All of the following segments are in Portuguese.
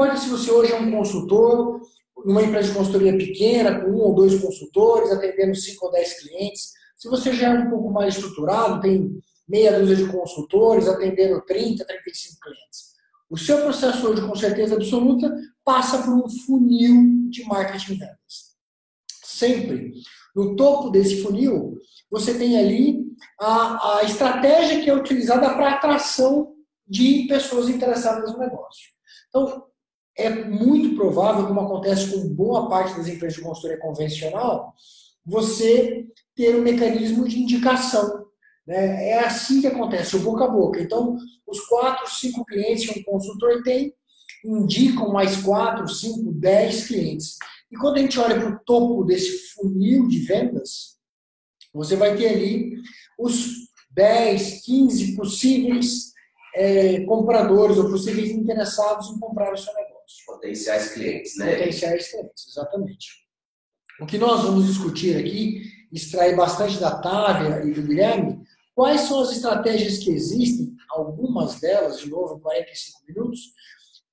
importa se você hoje é um consultor, numa empresa de consultoria pequena, com um ou dois consultores, atendendo cinco ou dez clientes. Se você já é um pouco mais estruturado, tem meia dúzia de consultores, atendendo 30, 35 clientes. O seu processo hoje, com certeza absoluta, passa por um funil de marketing vendas. Sempre. No topo desse funil, você tem ali a, a estratégia que é utilizada para atração de pessoas interessadas no negócio. Então, é muito provável, como acontece com boa parte das empresas de consultoria convencional, você ter um mecanismo de indicação. Né? É assim que acontece, o boca a boca. Então, os quatro, cinco clientes que um consultor tem, indicam mais quatro, cinco, dez clientes. E quando a gente olha para o topo desse funil de vendas, você vai ter ali os 10, 15 possíveis é, compradores ou possíveis interessados em comprar o seu negócio. Potenciais clientes, né? Potenciais clientes, exatamente. O que nós vamos discutir aqui, extrair bastante da Távia e do Guilherme, quais são as estratégias que existem, algumas delas, de novo, 45 minutos,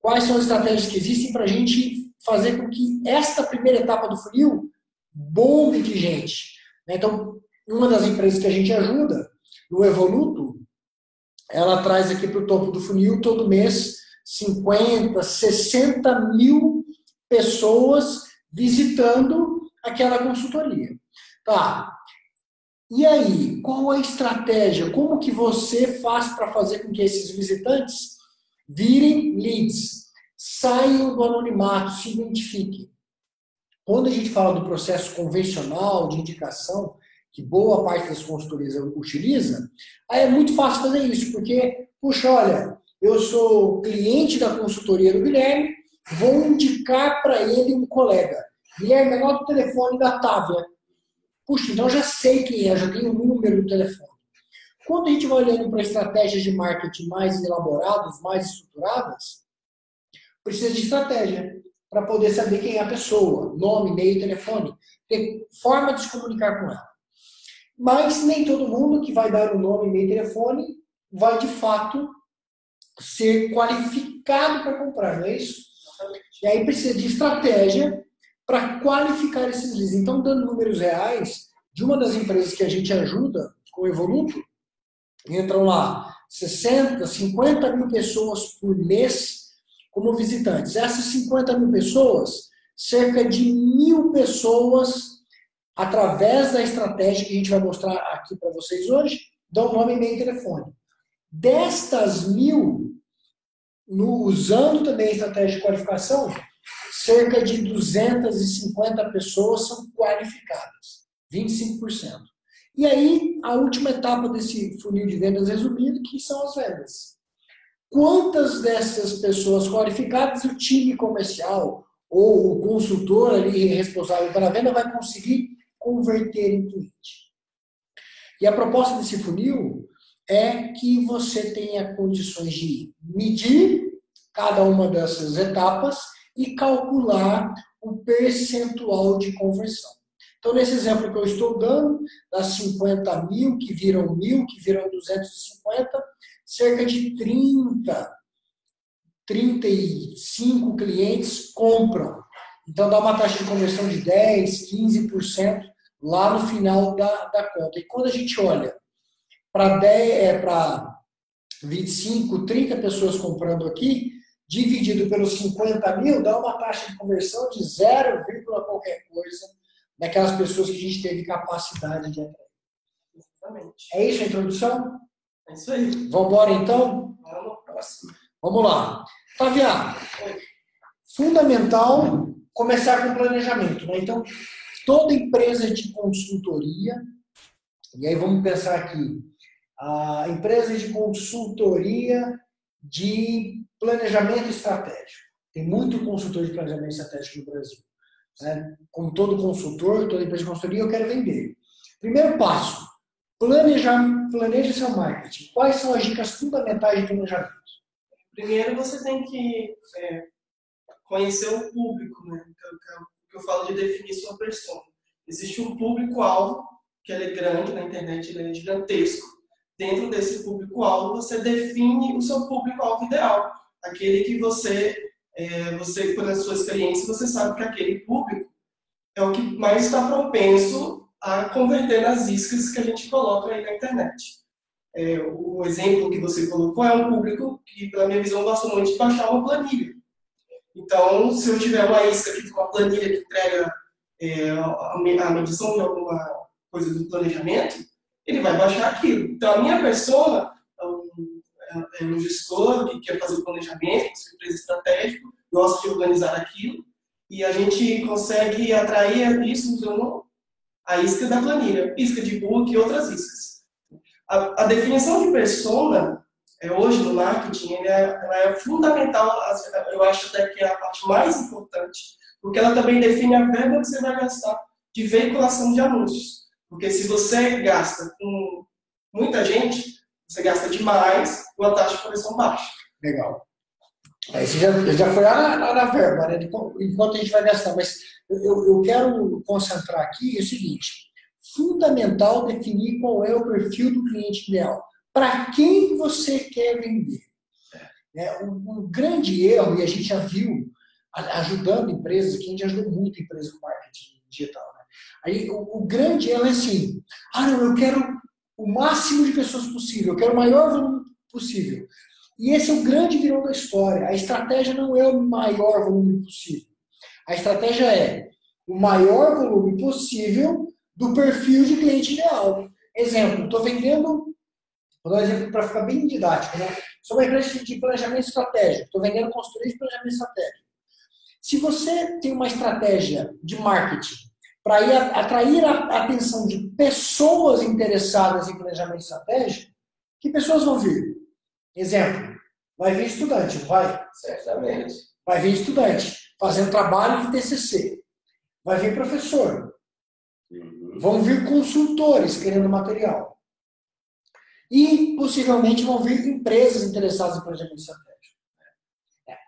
quais são as estratégias que existem para a gente fazer com que esta primeira etapa do funil bombe de gente. Né? Então, uma das empresas que a gente ajuda, no Evoluto, ela traz aqui para o topo do funil todo mês 50, 60 mil pessoas visitando aquela consultoria. Tá. E aí, qual a estratégia? Como que você faz para fazer com que esses visitantes virem leads, saiam do anonimato, se identifiquem? Quando a gente fala do processo convencional de indicação, que boa parte das consultorias utiliza, aí é muito fácil fazer isso, porque, puxa, olha, eu sou cliente da consultoria do Guilherme, vou indicar para ele um colega. Guilherme, anota o telefone da Távia. Puxa, então já sei quem é, já tenho o número do telefone. Quando a gente vai olhando para estratégias de marketing mais elaboradas, mais estruturadas, precisa de estratégia para poder saber quem é a pessoa, nome, e-mail, telefone, ter forma de se comunicar com ela. Mas nem todo mundo que vai dar o nome, e-mail telefone vai de fato ser qualificado para comprar, não é isso? E aí precisa de estratégia para qualificar esses leads. Então, dando números reais, de uma das empresas que a gente ajuda, com o Evoluto, entram lá 60, 50 mil pessoas por mês como visitantes. Essas 50 mil pessoas, cerca de mil pessoas, através da estratégia que a gente vai mostrar aqui para vocês hoje, dão nome, e-mail telefone. Destas mil, no, usando também a estratégia de qualificação, cerca de 250 pessoas são qualificadas, 25%. E aí, a última etapa desse funil de vendas resumido, que são as vendas. Quantas dessas pessoas qualificadas o time comercial ou o consultor ali responsável pela venda vai conseguir converter em cliente? E a proposta desse funil é que você tenha condições de medir cada uma dessas etapas e calcular o percentual de conversão. Então, nesse exemplo que eu estou dando, das 50 mil que viram mil, que viram 250, cerca de 30, 35 clientes compram. Então, dá uma taxa de conversão de 10, 15% lá no final da, da conta. E quando a gente olha para é, 25, 30 pessoas comprando aqui, dividido pelos 50 mil, dá uma taxa de conversão de 0, qualquer coisa daquelas pessoas que a gente teve capacidade de atrair. Exatamente. É isso a introdução? É isso aí. Vamos embora então? Vamos próximo. Vamos lá. Taviar, fundamental começar com planejamento. Né? Então, toda empresa de consultoria, e aí vamos pensar aqui, a empresa de consultoria de planejamento estratégico. Tem muito consultor de planejamento estratégico no Brasil. Né? Como todo consultor, toda empresa de consultoria, eu quero vender. Primeiro passo, planejar, planeje seu marketing. Quais são as dicas fundamentais de planejamento? Primeiro, você tem que é, conhecer o público, né? Que eu, eu falo de definir sua persona. Existe um público-alvo, que ele é grande na internet, ele é gigantesco. Dentro desse público-alvo, você define o seu público-alvo ideal aquele que você é, você, por a sua experiência, você sabe que aquele público é o que mais está propenso a converter nas iscas que a gente coloca aí na internet. É, o exemplo que você colocou é um público que, pela minha visão, gosta muito de baixar uma planilha. Então, se eu tiver uma isca com uma planilha que entrega é, a medição de alguma coisa do planejamento, ele vai baixar aquilo. Então, a minha pessoa é um, é, é gestor que quer fazer o planejamento, sua empresa estratégica, gosta de organizar aquilo, e a gente consegue atrair isso usando a isca da planilha, isca de book e outras iscas. A, a definição de persona, é, hoje no marketing, é, ela é fundamental, eu acho até que é a parte mais importante, porque ela também define a verba que você vai gastar de veiculação de anúncios. Porque se você gasta com muita gente, você gasta demais com a taxa de conversão baixa. Legal. Aí você já, já foi lá na, na verba, né? enquanto a gente vai gastar. Mas eu, eu quero concentrar aqui é o seguinte: fundamental definir qual é o perfil do cliente ideal. Para quem você quer vender? É, um, um, grande erro, e a gente já viu ajudando empresas, que a gente ajudou muito empresas com marketing digital. Aí, o, o, grande é assim: ah, não, eu quero o máximo de pessoas possível, eu quero o maior volume possível. E esse é o grande vilão da história. A estratégia não é o maior volume possível. A estratégia é o maior volume possível do perfil de cliente ideal. Exemplo, estou vendendo, vou dar um exemplo para ficar bem didático, né? Sou uma empresa de planejamento estratégico, estou vendendo consultoria de planejamento estratégico. Se você tem uma estratégia de marketing para atrair a atenção de pessoas interessadas em planejamento estratégico, que pessoas vão vir? Exemplo, vai vir estudante, vai? Certamente. Vai vir estudante, fazendo trabalho de TCC. Vai vir professor. Uhum. Vão vir consultores querendo material. E, possivelmente, vão vir empresas interessadas em planejamento estratégico.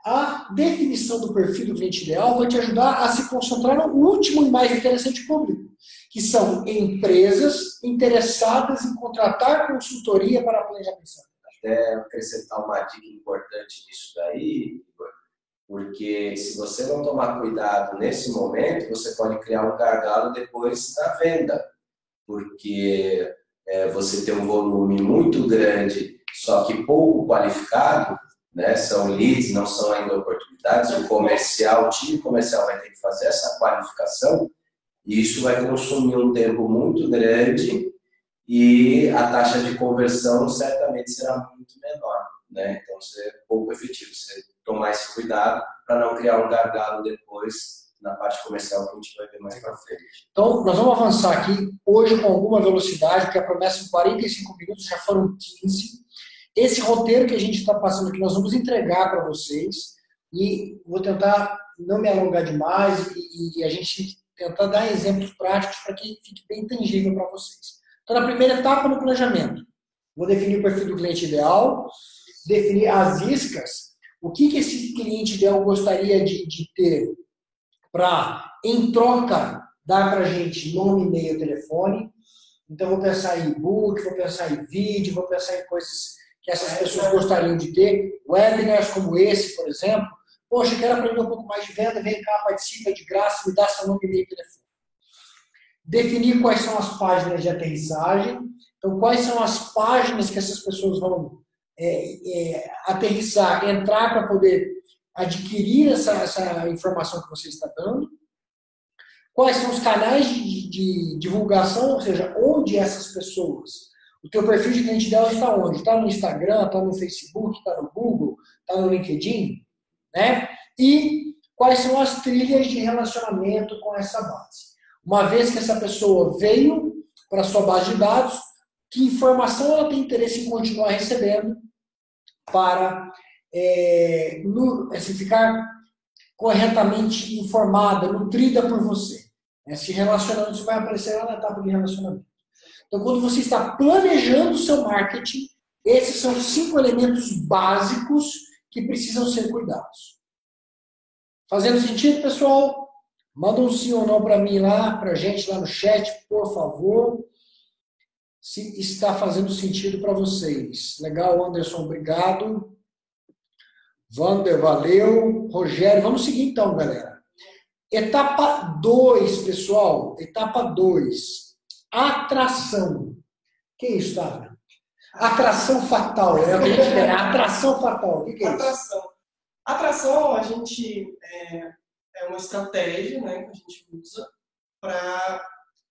A definição do perfil do cliente ideal vai te ajudar a se concentrar no último e mais interessante público, que são empresas interessadas em contratar consultoria para planejamento. Até acrescentar uma dica importante nisso daí, porque se você não tomar cuidado nesse momento, você pode criar um gargalo depois da venda, porque é, você tem um volume muito grande, só que pouco qualificado, né? São leads, não são ainda oportunidades. O comercial, o time comercial vai ter que fazer essa qualificação e isso vai consumir um tempo muito grande e a taxa de conversão certamente será muito menor. Né? Então, é pouco efetivo, você tomar esse cuidado para não criar um gargalo depois na parte comercial que a gente vai ver mais para frente. Então, nós vamos avançar aqui hoje com alguma velocidade, porque a promessa em 45 minutos já foram 15. Esse roteiro que a gente está passando aqui, nós vamos entregar para vocês e vou tentar não me alongar demais e, e a gente tentar dar exemplos práticos para que fique bem tangível para vocês. Então, na primeira etapa no planejamento, vou definir o perfil do cliente ideal, definir as iscas, o que, que esse cliente ideal gostaria de, de ter para, em troca, dar para a gente nome, e-mail, telefone. Então, vou pensar em e-book, vou pensar em vídeo, vou pensar em coisas essas pessoas gostariam de ter. Webinars como esse, por exemplo. Poxa, quero aprender um pouco mais de venda, vem cá, participa de graça, me dá seu nome, e telefone definir quais são as páginas de aterrissagem, então quais são as páginas que essas pessoas vão é, é, aterrissar, entrar para poder adquirir essa, essa informação que você está dando, quais são os canais de, de, divulgação, ou seja, onde essas pessoas, o teu perfil de cliente dela está onde? Está no Instagram, está no Facebook, está no Google, está no LinkedIn, né? E quais são as trilhas de relacionamento com essa base. Uma vez que essa pessoa veio para sua base de dados, que informação ela tem interesse em continuar recebendo para é, no, assim, ficar corretamente informada, nutrida por você. É, se relacionando, isso vai aparecer lá na etapa de relacionamento. Então, quando você está planejando o seu marketing, esses são cinco elementos básicos que precisam ser cuidados. Fazendo sentido, pessoal? Manda um sim ou não para mim lá, para a gente lá no chat, por favor. Se está fazendo sentido para vocês. Legal, Anderson, obrigado. Vander, valeu. Rogério, vamos seguir então, galera. Etapa 2, pessoal. Etapa 2. Atração. Que é isso, tá? Atração fatal. É a gente. Atração fatal. O que, é isso? Atração. Atração, a gente é, é uma estratégia né, que a gente usa para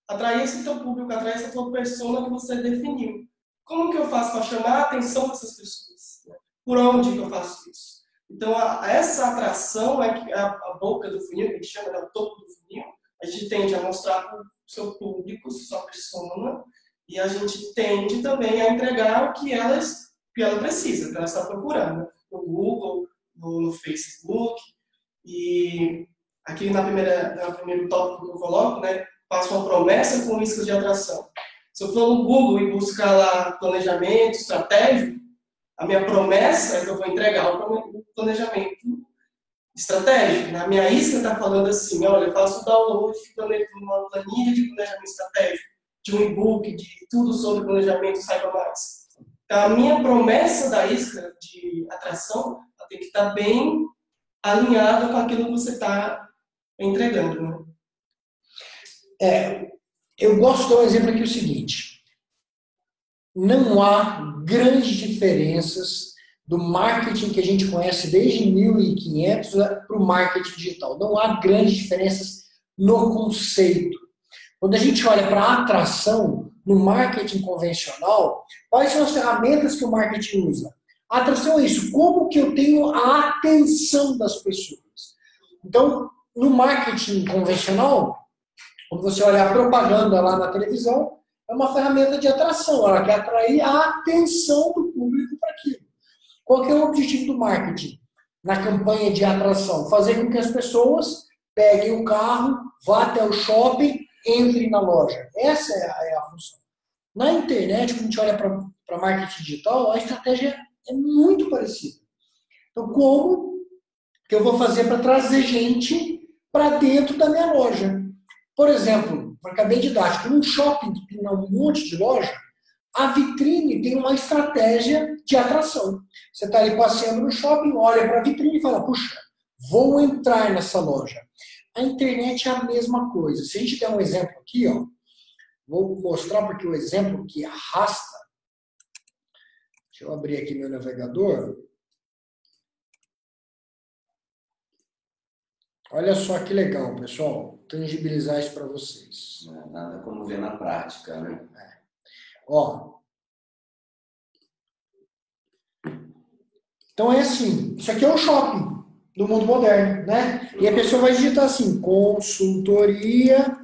atrair esse teu público, atrair essa tua persona que você definiu. Como que eu faço para chamar a atenção dessas pessoas? Por onde que eu faço isso? Então, a, essa atração é que a, a, boca do funil, que a gente chama, né, o topo do funil, a gente tende a mostrar para o seu público, sua persona, e a gente tende também a entregar o que, elas, que ela precisa, que ela está procurando, no Google, no, no Facebook. E aqui na primeira, no primeiro tópico que eu coloco, né, faço uma promessa com riscos de atração. Se eu for no Google e buscar lá planejamento estratégico, a minha promessa é que eu vou entregar o planejamento estratégico. Na minha isca está falando assim, olha, eu faço download de uma planilha de planejamento estratégico, de um e-book, de tudo sobre planejamento, saiba mais. Então, a minha promessa da isca de atração tem que estar bem alinhada com aquilo que você está entregando. Né? É, eu gosto de um exemplo aqui o seguinte. Não há grandes diferenças do marketing que a gente conhece desde 1500 para o marketing digital. Não há grandes diferenças no conceito. Quando a gente olha para a atração no marketing convencional, quais são as ferramentas que o marketing usa? A atração é isso, como que eu tenho a atenção das pessoas. Então, no marketing convencional, quando você olha a propaganda lá na televisão, é uma ferramenta de atração, ela quer atrair a atenção do. Qual que é o objetivo do marketing na campanha de atração? Fazer com que as pessoas peguem o carro, vá até o shopping, entrem na loja. Essa é a, é a função. Na internet, quando a gente olha para marketing digital, a estratégia é muito parecida. Então, como que eu vou fazer para trazer gente para dentro da minha loja? Por exemplo, para cadeia didática, um shopping que tem um monte de loja, a vitrine tem uma estratégia de atração. Você está ali passeando no shopping, olha para a vitrine e fala, puxa, vou entrar nessa loja. A internet é a mesma coisa. Se a gente der um exemplo aqui, ó, vou mostrar porque o exemplo que arrasta. Deixa eu abrir aqui meu navegador. Olha só que legal, pessoal. Tangibilizar isso para vocês. Não é nada como ver na prática, né? É. Ó. Então é assim, isso aqui é um shopping do mundo moderno, né? E a pessoa vai digitar assim, consultoria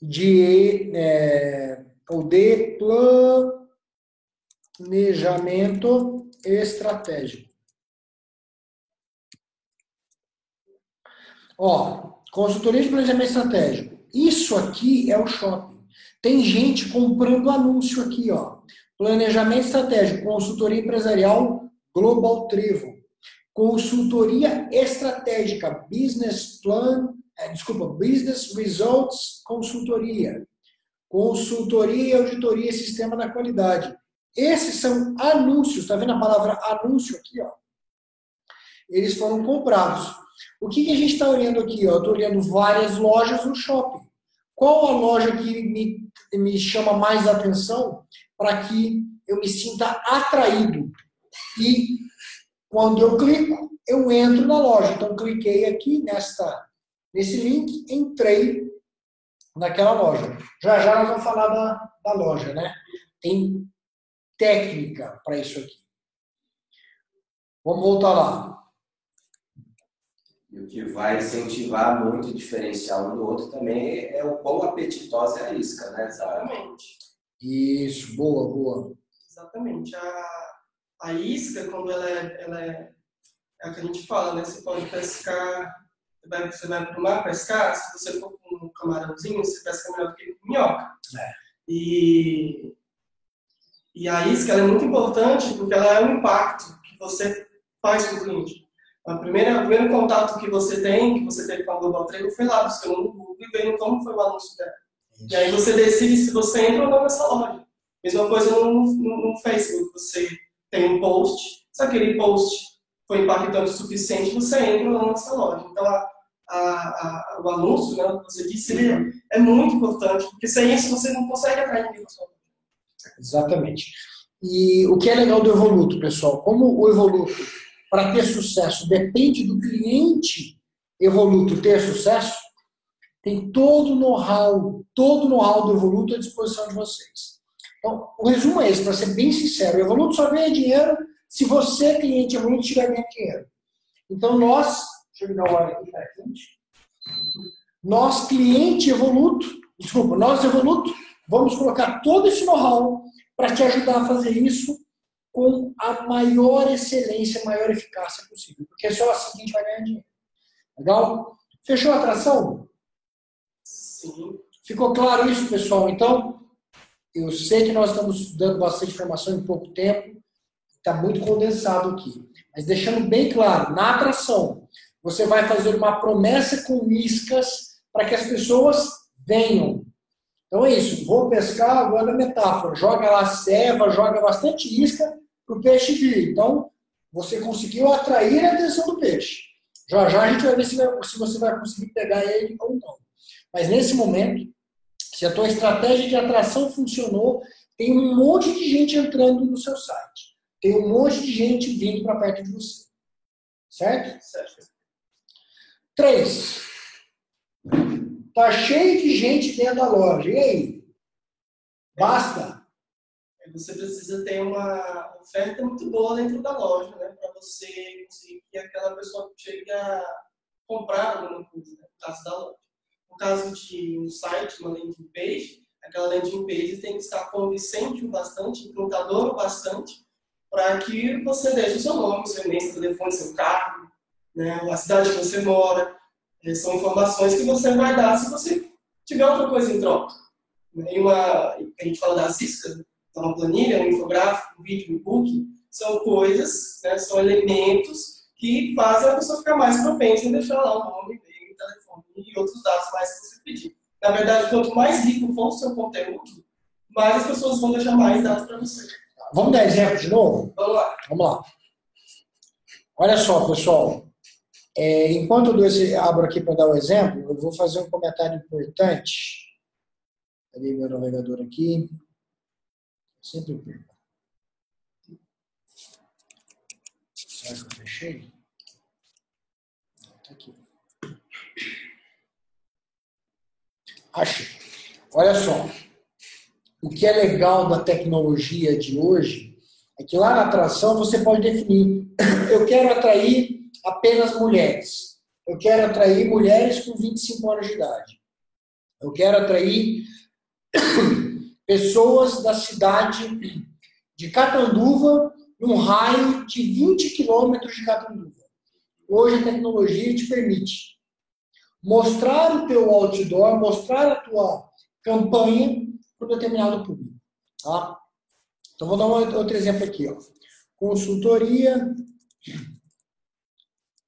de é, ou de planejamento estratégico. Ó, consultoria de planejamento estratégico. Isso aqui é o shopping. Tem gente comprando anúncio aqui, ó. Planejamento estratégico, consultoria empresarial Global Trevo. Consultoria estratégica, business plan, é, desculpa, business results consultoria. Consultoria e auditoria sistema da qualidade. Esses são anúncios, tá vendo a palavra anúncio aqui, ó? Eles foram comprados. O que, que a gente está olhando aqui? Estou olhando várias lojas no shopping. Qual a loja que me, me chama mais atenção para que eu me sinta atraído? E quando eu clico, eu entro na loja. Então, cliquei aqui nesta, nesse link, entrei naquela loja. Já já nós vamos falar da, da loja, né? Tem técnica para isso aqui. Vamos voltar lá. E o que vai incentivar muito diferenciar um do outro também é o quão apetitosa é a isca, né? Exatamente. Isso, boa, boa. Exatamente. A, a isca, quando ela é, ela é, é o que a gente fala, né? Você pode pescar, você vai, você para o mar pescar, se você for com um camarãozinho, você pesca melhor do que com minhoca. É. E, e a isca é muito importante porque ela é um impacto que você faz com o cliente. A primeira, o primeiro contato que você tem, que você teve com a Global Treino, foi lá, buscando no Google e vendo como foi o anúncio dela. Isso. E aí você decide se você entra ou não nessa loja. Mesma coisa no, no, no Facebook, você tem um post, se aquele post foi impactante o suficiente, você entra na nossa loja. Então, a, a, a, o anúncio, né, que você disse, ele é muito importante, porque sem isso você não consegue atrair ninguém. Exatamente. E o que é legal do Evoluto, pessoal, como o Evoluto, para ter sucesso, depende do cliente Evoluto ter sucesso, tem todo o know-how, todo o know-how do Evoluto à disposição de vocês. Então, o resumo é esse, para ser bem sincero, o Evoluto só ganha dinheiro se você, cliente Evoluto, estiver ganhando dinheiro. Então, nós, deixa eu dar uma hora aqui, tá quente. Nós, cliente Evoluto, desculpa, nós Evoluto, vamos colocar todo esse know-how para te ajudar a fazer isso com a maior excelência, maior eficácia possível. Porque é só assim que a gente vai ganhar dinheiro. Legal? Fechou a atração? Sim. Ficou claro isso, pessoal? Então, eu sei que nós estamos dando bastante informação em pouco tempo, está muito condensado aqui. Mas deixando bem claro, na atração, você vai fazer uma promessa com iscas para que as pessoas venham. Então é isso, vou pescar, agora a metáfora, joga lá ceva, joga bastante isca para o peixe vir. Então, você conseguiu atrair a atenção do peixe. Já já a gente vai ver se, vai, se você vai conseguir pegar ele ou não. Mas nesse momento, se a tua estratégia de atração funcionou, tem um monte de gente entrando no seu site. Tem um monte de gente vindo para perto de você. Certo? Certo. Três. Tá cheio de gente dentro da loja. E aí? Basta? Você precisa ter uma oferta muito boa dentro da loja, né? Para você conseguir que aquela pessoa chegue a comprar alguma coisa, né? no caso da loja. No caso de um site, uma landing page, aquela landing page tem que estar convincente o bastante, encantador o bastante, para que você deixe o seu nome, seu e-mail, seu telefone, seu carro, né? a cidade que você mora. São informações que você vai dar se você tiver outra coisa em troca. E uma, a gente fala das iscas, então, uma planilha, um infográfico, um vídeo, um e-book, são coisas, né, são elementos que fazem a pessoa ficar mais propensa em deixar lá o nome, e outros dados mais que você pedir. Na verdade, quanto mais rico for o seu conteúdo, mais as pessoas vão deixar mais dados para você. Vamos dar exemplo de novo? Vamos lá. Vamos lá. Olha só, pessoal. É, enquanto eu esse, abro aqui para dar o um exemplo, eu vou fazer um comentário importante. Cadê meu navegador aqui? Sempre perco. Será que eu fechei? Está aqui. Achei. Olha só. O que é legal da tecnologia de hoje é que lá na atração você pode definir. Eu quero atrair apenas mulheres. Eu quero atrair mulheres com 25 anos de idade. Eu quero atrair pessoas da cidade de Catanduva, num raio de 20 quilômetros de Catanduva. Hoje a tecnologia te permite mostrar o teu outdoor, mostrar a tua campanha para um determinado público. Tá? Então vou dar um outro exemplo aqui. Ó. Consultoria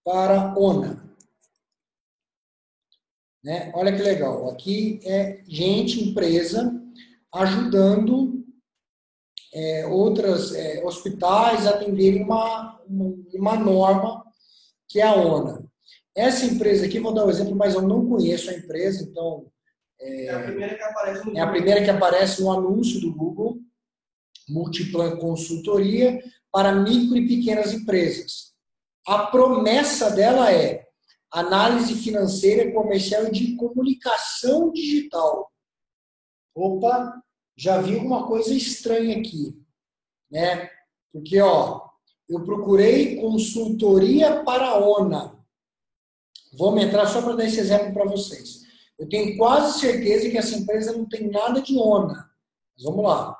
para ONA. Né? Olha que legal. Aqui é gente, empresa, ajudando é, outras é, hospitais a atenderem uma, uma norma que é a ONA. Essa empresa aqui, vou dar um exemplo, mas eu não conheço a empresa, então. É, é a primeira que aparece no É a primeira que aparece no anúncio do Google, Multiplan Consultoria para micro e pequenas empresas. A promessa dela é análise financeira, comercial e de comunicação digital. Opa, já vi alguma coisa estranha aqui, né? Porque, ó, eu procurei consultoria para a ONA. Vamos entrar só para dar esse exemplo para vocês. Eu tenho quase certeza que essa empresa não tem nada de ONA. Mas vamos lá.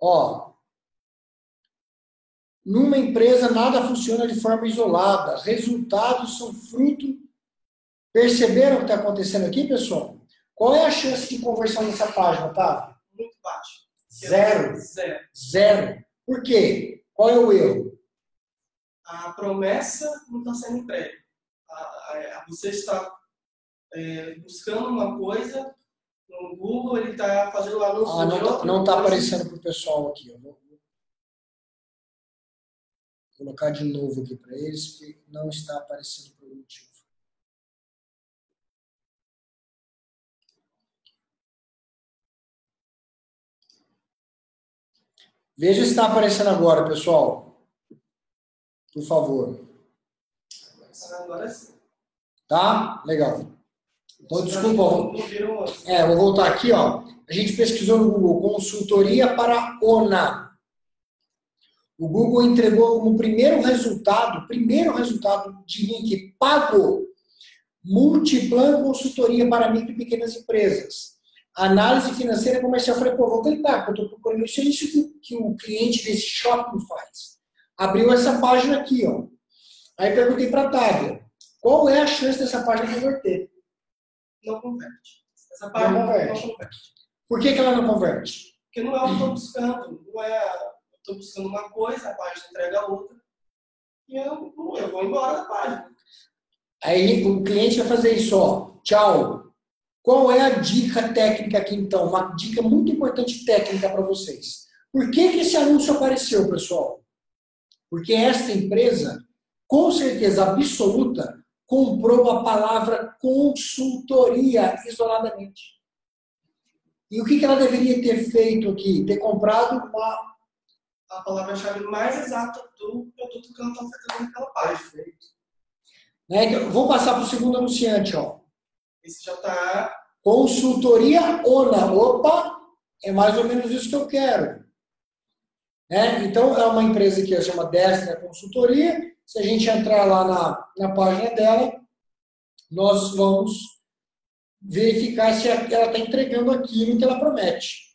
Ó, numa empresa nada funciona de forma isolada. Resultados são fruto. Perceberam o que está acontecendo aqui, pessoal? Qual é a chance de conversão nessa página, tá? Muito baixo. Zero. Zero. Zero. Por quê? Qual é o erro? A promessa não está sendo entregue. Você está é, buscando uma coisa no Google, ele está fazendo anúncio ah, não tá, outra Não está coisa. aparecendo para o pessoal aqui. Vou colocar de novo aqui para eles, porque não está aparecendo por algum motivo. Veja se está aparecendo agora, pessoal. Por favor. Agora sim. Tá? Legal. Então, desculpa. É, vou voltar aqui, ó. A gente pesquisou no Google consultoria para ONA. O Google entregou como primeiro resultado, primeiro resultado de link pago, Multiplan Consultoria para Micro e Pequenas Empresas. Análise financeira comercial. Eu falei, pô, vou clicar, porque eu estou procurando isso. É isso que, que o cliente desse shopping faz. Abriu essa página aqui, ó. Aí perguntei para a Távia, qual é a chance dessa página converter? Não converte. Essa página não converte. Não converte. Por que, que ela não converte? Porque não é o que eu estou buscando. Não é, eu estou buscando uma coisa, a página entrega outra. E eu, eu vou embora da página. Aí o cliente vai fazer isso, ó. Tchau. Qual é a dica técnica aqui então? Uma dica muito importante técnica para vocês. Por que, que esse anúncio apareceu, pessoal? Porque esta empresa com certeza absoluta, comprou a palavra consultoria isoladamente. E o que ela deveria ter feito aqui? Ter comprado uma. A palavra-chave mais exata do produto que ela está oferecendo naquela página. Perfeito. Né? Vou passar para o segundo anunciante. Ó. Esse já está. Consultoria ONA. Opa, é mais ou menos isso que eu quero. Né? Então, é uma empresa que chama Destra Consultoria se a gente entrar lá na, na página dela, nós vamos verificar se ela está entregando aquilo que ela promete.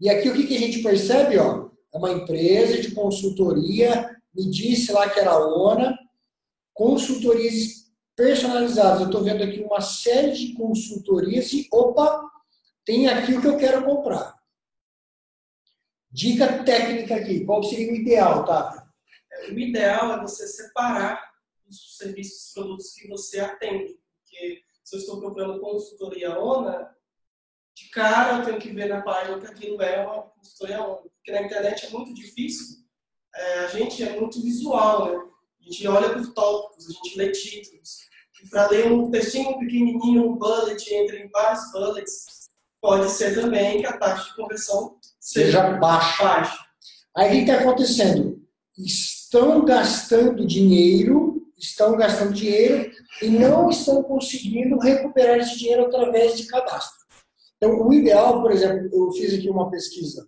E aqui o que, que a gente percebe? Ó, é uma empresa de consultoria, me disse lá que era a ONA, consultorias personalizadas. Eu estou vendo aqui uma série de consultorias e, opa, tem aqui o que eu quero comprar. Dica técnica aqui, qual seria o ideal, tá? o ideal é você separar os serviços e produtos que você atende. Porque se eu estou procurando consultoria ONA, de cara eu tenho que ver na página que aquilo é uma consultoria ONA. Porque na internet é muito difícil, é, a gente é muito visual, né? A gente olha por tópicos, a gente lê títulos. E para ler um textinho pequenininho, um bullet, entre vários bullets, pode ser também que a taxa de conversão seja, baixa. Aí o que está acontecendo? estão gastando dinheiro, estão gastando dinheiro e não estão conseguindo recuperar esse dinheiro através de cadastro. Então, o ideal, por exemplo, eu fiz aqui uma pesquisa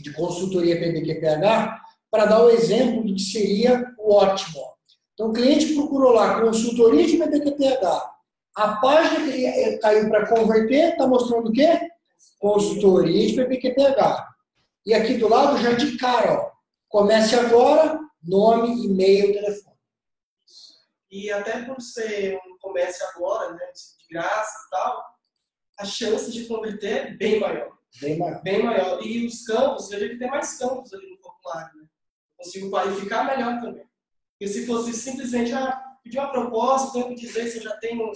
de consultoria PBQPH para dar o exemplo do que seria o ótimo. Então, o cliente procurou lá consultoria de PBQPH. A página que caiu para converter está mostrando o quê? Consultoria de PPQPH. E aqui do lado, já de cara, ó, Comece agora, nome, e-mail, telefone. E até por ser um comece agora, né, de graça e tal, a chance de converter é bem maior. Bem maior. Bem maior. E os campos, veja que tem mais campos ali no formulário. Né? Consigo qualificar melhor também. Porque se fosse simplesmente ah, pedir uma proposta, tenho que dizer se eu já tenho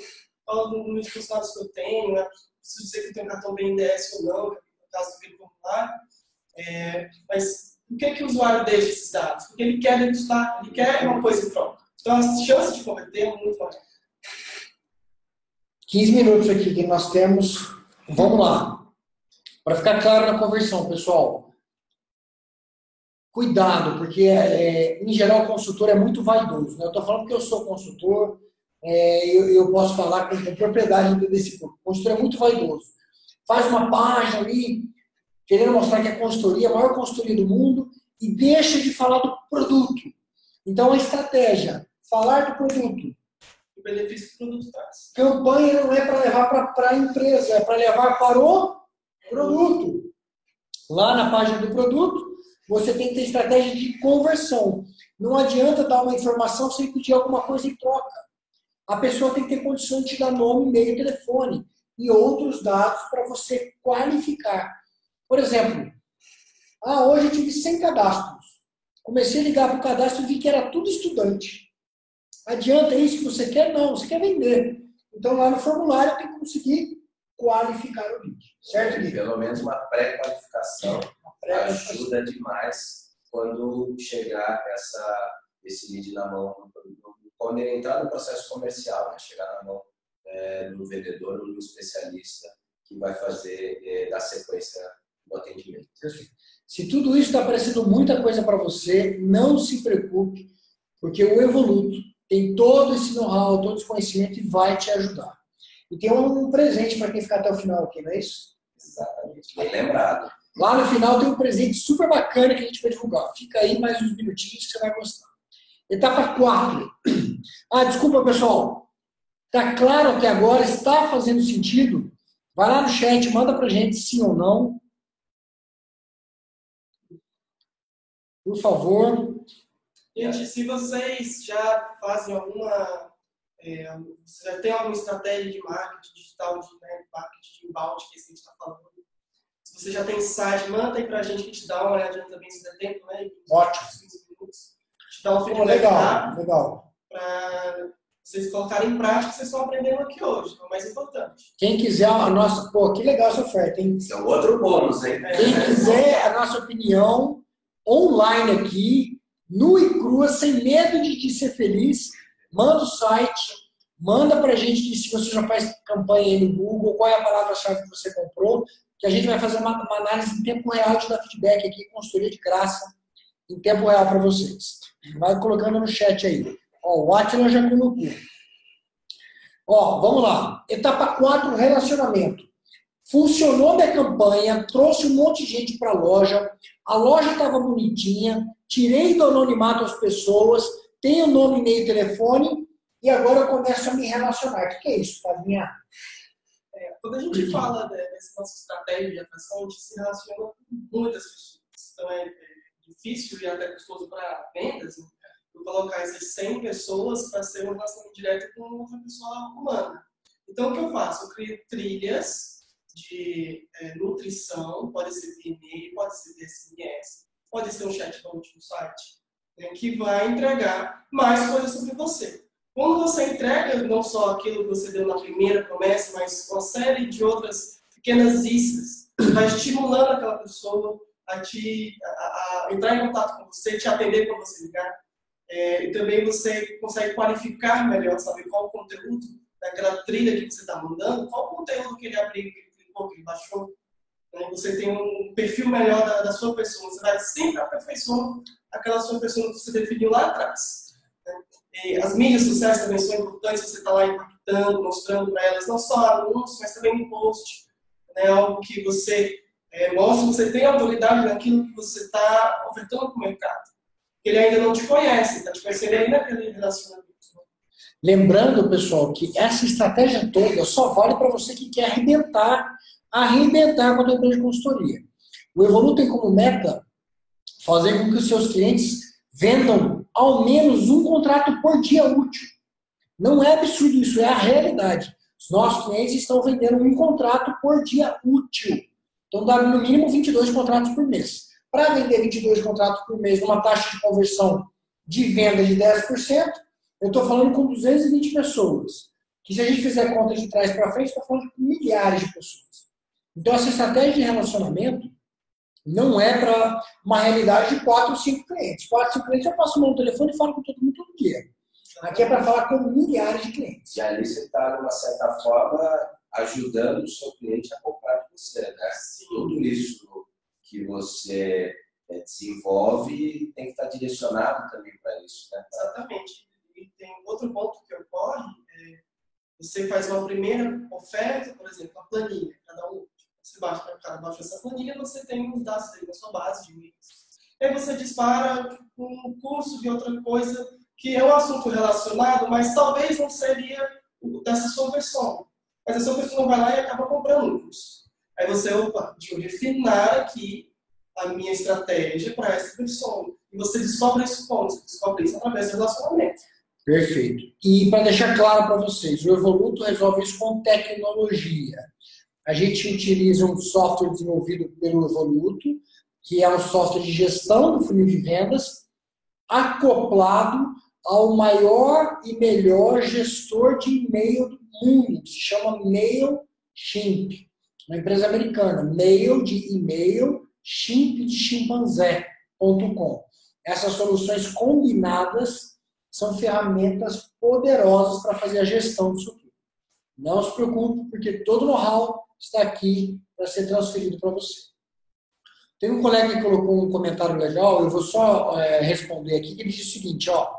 alguns funcionários que eu tenho, né? Preciso dizer que eu tenho cartão BNDES ou não, no caso do formulário. É, mas por que, que o usuário deixa esses dados? Porque ele quer degustar, ele quer uma coisa em troca. Então, as chances de converter é muito maior. 15 minutos aqui que nós temos. Vamos lá. Para ficar claro na conversão, pessoal. Cuidado, porque é, em geral o consultor é muito vaidoso. Né? Eu estou falando que eu sou consultor, é, eu, eu, posso falar com, com propriedade desse ponto. O consultor é muito vaidoso. Faz uma página ali, querendo mostrar que a consultoria é a maior consultoria do mundo e deixa de falar do produto. Então, a estratégia, falar do produto. O benefício que o produto traz. Campanha não é para levar para a empresa, é para levar para o produto. Lá na página do produto, você tem que ter estratégia de conversão. Não adianta dar uma informação sem pedir alguma coisa em troca. A pessoa tem que ter condição de te dar nome, e-mail, telefone e outros dados para você qualificar. Por exemplo, ah, hoje eu tive 100 cadastros. Comecei a ligar para o cadastro e vi que era tudo estudante. Adianta isso que você quer? Não, você quer vender. Então lá no formulário tem que conseguir qualificar o lead. Certo, Pelo menos uma pré-qualificação pré ajuda demais quando chegar essa, esse lead na mão, quando ele entrar no processo comercial, né? chegar na mão é, do vendedor ou do especialista que vai fazer, é, dar sequência no atendimento. Se tudo isso está parecendo muita coisa para você, não se preocupe, porque o Evoluto tem todo esse know-how, todo esse conhecimento e vai te ajudar. E tem um presente para quem ficar até o final aqui, não é isso? Exatamente, bem lembrado. Lá no final tem um presente super bacana que a gente vai divulgar. Fica aí mais uns minutinhos que você vai gostar. Etapa 4. Ah, desculpa, pessoal. Está claro até agora? Está fazendo sentido? Vai lá no chat, manda para gente sim ou não. Por favor. Gente, se vocês já fazem alguma. É, você já tem alguma estratégia de marketing digital, de né, marketing de inbound, que é isso que a gente está falando. Se você já tem site, manda aí para a gente que te dá uma olhadinha também, se der tempo, né? Ótimo. Te dá um feedback legal, legal. Para vocês colocarem em prática vocês estão aprendendo aqui hoje, é o mais importante. Quem quiser a nossa. Pô, que legal essa oferta, hein? Esse é um outro bônus, hein? Quem quiser a nossa opinião online aqui, nu e crua, sem medo de, de ser feliz, manda o site, manda pra gente se você já faz campanha aí no Google, qual é a palavra-chave que você comprou, que a gente vai fazer uma, uma análise em tempo real de dar feedback aqui, consultoria de graça, em tempo real para vocês. Vai colocando no chat aí. Ó, o Atila já colocou. Ó, vamos lá. Etapa 4, relacionamento. Funcionou minha campanha, trouxe um monte de gente para a loja, a loja estava bonitinha, tirei do anonimato as pessoas, tenho nome, e-mail telefone, e agora eu começo a me relacionar. O que, é isso, Tavinha? É, quando a gente fala dessa nossa estratégia de atração, a gente se relaciona com muitas pessoas. Então é, é difícil e até custoso para vendas, né? Eu colocar essas 100 pessoas para ser uma relação direta com outra pessoa humana. Então, o que eu faço? Eu crio trilhas de é, nutrição, pode ser de e-mail, pode ser de SMS, pode ser um chatbot no site, né, que vai entregar mais coisas sobre você. Quando você entrega não só aquilo que você deu na primeira promessa, mas uma série de outras pequenas iscas, vai estimulando aquela pessoa a, te, a, a entrar em contato com você, te atender quando você ligar. É, e também você consegue qualificar melhor, saber qual o conteúdo daquela trilha que você está mandando, qual o conteúdo que ele abriu, clicou, que ele baixou. Né? Você tem um perfil melhor da, da, sua pessoa. Você vai sempre aperfeiçoando aquela sua pessoa que você definiu lá atrás. Né? as mídias sociais também são importantes. Você está lá impactando, mostrando para elas, não só anúncios, mas também no post. Né? Algo que você é, mostra que você tem autoridade naquilo que você está ofertando para o mercado. Ele ainda não te conhece, está te conhecendo aí naquele relacionamento. Lembrando, pessoal, que essa estratégia toda só vale para você que quer arrebentar, arrebentar com a tua empresa de consultoria. O Evoluto tem como meta fazer com que os seus clientes vendam ao menos um contrato por dia útil. Não é absurdo isso, é a realidade. Os nossos clientes estão vendendo um contrato por dia útil. Então dá no mínimo 22 contratos por mês. Para vender 22 contratos por mês numa taxa de conversão de venda de 10%, eu estou falando com 220 pessoas. Que se a gente fizer conta de trás para frente, está falando com milhares de pessoas. Então, essa estratégia de relacionamento não é para uma realidade de 4 ou 5 clientes. 4 ou 5 clientes eu passo no telefone e falo com todo mundo todo dia. Aqui é para falar com milhares de clientes. E ali você está, de uma certa forma, ajudando o seu cliente a comprar de você. Né? Tudo isso que você eh, desenvolve tem que estar direcionado também para isso. Né? Exatamente e tem outro ponto que ocorre, é, você faz uma primeira oferta, por exemplo, a planilha, cada um, você baixa, cada baixa essa planilha, você tem os dados aí na sua base de e-mails. Aí você dispara um curso de outra coisa que é um assunto relacionado, mas talvez não seria dessa sua pessoa. Mas a sua pessoa vai lá e acaba comprando um curso. Aí você, opa, deixa eu refinar aqui a minha estratégia para essa pessoa. E você descobre isso como? Você descobre isso através do relacionamento. Perfeito. E para deixar claro para vocês, o Evoluto resolve isso com tecnologia. A gente utiliza um software desenvolvido pelo Evoluto, que é um software de gestão do funil de vendas, acoplado ao maior e melhor gestor de e-mail do mundo, que se chama MailChimp, uma empresa americana. Mail de e-mail, chimp de chimpanzé. www.ferramentas.com. Essas soluções combinadas são ferramentas poderosas para fazer a gestão disso tudo. Não se preocupe, porque todo know-how está aqui para ser transferido para você. Tem um colega que colocou um comentário legal, eu vou só é, responder aqui, que ele diz o seguinte, ó,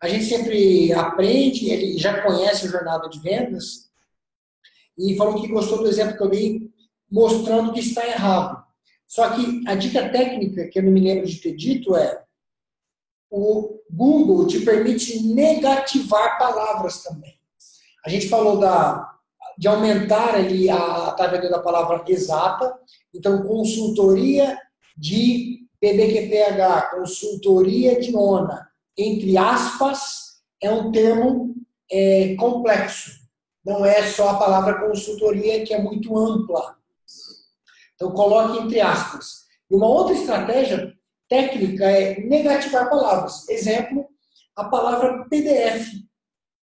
a gente sempre aprende, ele já conhece a jornada de vendas, e falou que gostou do exemplo que eu dei, mostrando que está errado. Só que a dica técnica, que eu não me lembro de ter dito, é o Google te permite negativar palavras também. A gente falou da, de aumentar ali a, tá vendo, da palavra exata. Então, consultoria de PBQPH, consultoria de ONA, entre aspas, é um termo é, complexo. Não é só a palavra consultoria, que é muito ampla. Então, coloque entre aspas. E uma outra estratégia técnica é negativar palavras. Exemplo, a palavra PDF.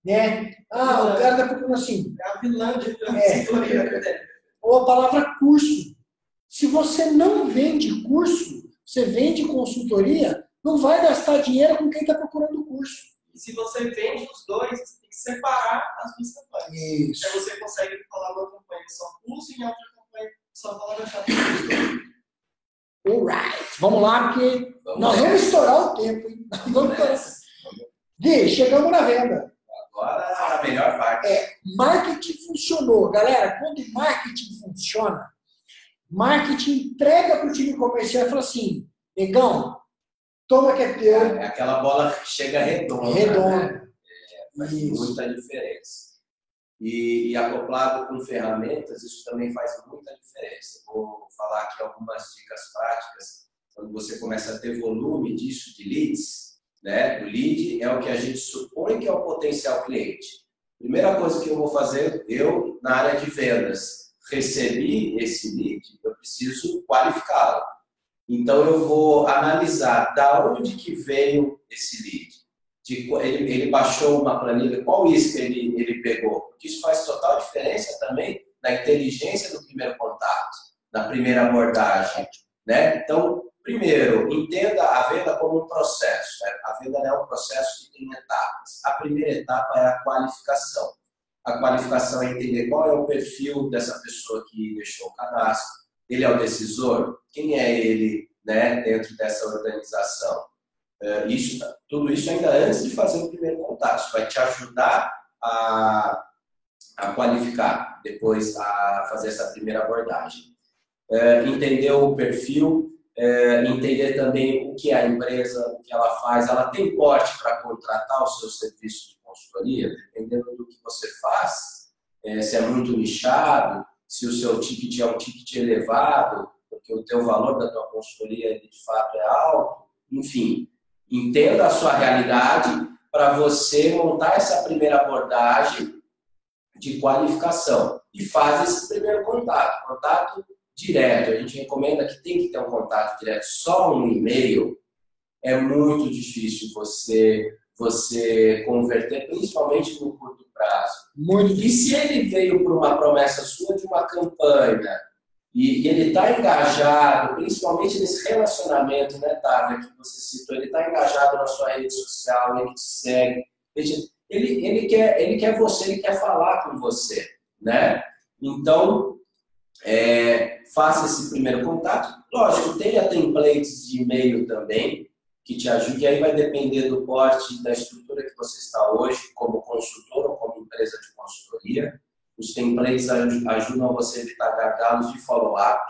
Né? Ah, o cara está procurando assim. É de é. Ou a palavra curso. Se você não vende curso, você vende consultoria, não vai gastar dinheiro com quem está procurando curso. E se você vende os dois, você tem que separar as duas campanhas. Isso. Aí você consegue falar uma campanha só curso e em só palavra-chave. Alright. Vamos lá, porque vamos nós vamos estourar o tempo. Hein? Vamos Gui, chegamos na venda. Agora a melhor parte. É, marketing funcionou. Galera, quando marketing funciona, marketing entrega para o time comercial e fala assim, negão, toma que é teu. É aquela bola que chega redonda. Redonda. Né? É, faz Isso. muita diferença. E, e, acoplado com ferramentas, isso também faz muita diferença. Vou falar aqui algumas dicas práticas. Quando você começa a ter volume disso, de leads, né? o lead é o que a gente supõe que é o potencial cliente. Primeira coisa que eu vou fazer, eu, na área de vendas, recebi esse lead, eu preciso qualificá-lo. Então, eu vou analisar da onde que veio esse lead de, ele, ele baixou uma planilha, qual isca ele, ele pegou. Porque isso faz total diferença também na inteligência do primeiro contato, na primeira abordagem. Né? Então, primeiro, entenda a venda como um processo. Né? A venda é um processo que tem etapas. A primeira etapa é a qualificação. A qualificação é entender qual é o perfil dessa pessoa que deixou o cadastro. Ele é o decisor? Quem é ele né, dentro dessa organização? É, isso, tudo isso ainda antes de fazer o primeiro contato. Isso vai te ajudar a, a qualificar, depois a fazer essa primeira abordagem. É, entender o perfil, é, entender também o que a empresa, o que ela faz. Ela tem porte para contratar o seu serviço de consultoria, dependendo do que você faz, é, se é muito nichado, se o seu ticket é um ticket elevado, porque o teu valor da tua consultoria de fato é alto, enfim, Entenda a sua realidade para você montar essa primeira abordagem de qualificação e faz esse primeiro contato, contato direto. A gente recomenda que tem que ter um contato direto. Só um e-mail é muito difícil você você converter, principalmente no curto prazo. Muito e se ele veio por uma promessa sua de uma campanha e, e ele está engajado, principalmente nesse relacionamento, né, Távia, que você citou, ele está engajado na sua rede social, ele te segue, ele, ele, quer, ele quer você, ele quer falar com você, né? Então, é, faça esse primeiro contato. Lógico, tenha templates de e-mail também, que te ajude, aí vai depender do porte, da estrutura que você está hoje, como consultor ou como empresa de consultoria. Os templates ajudam você a evitar gargalos de follow-up,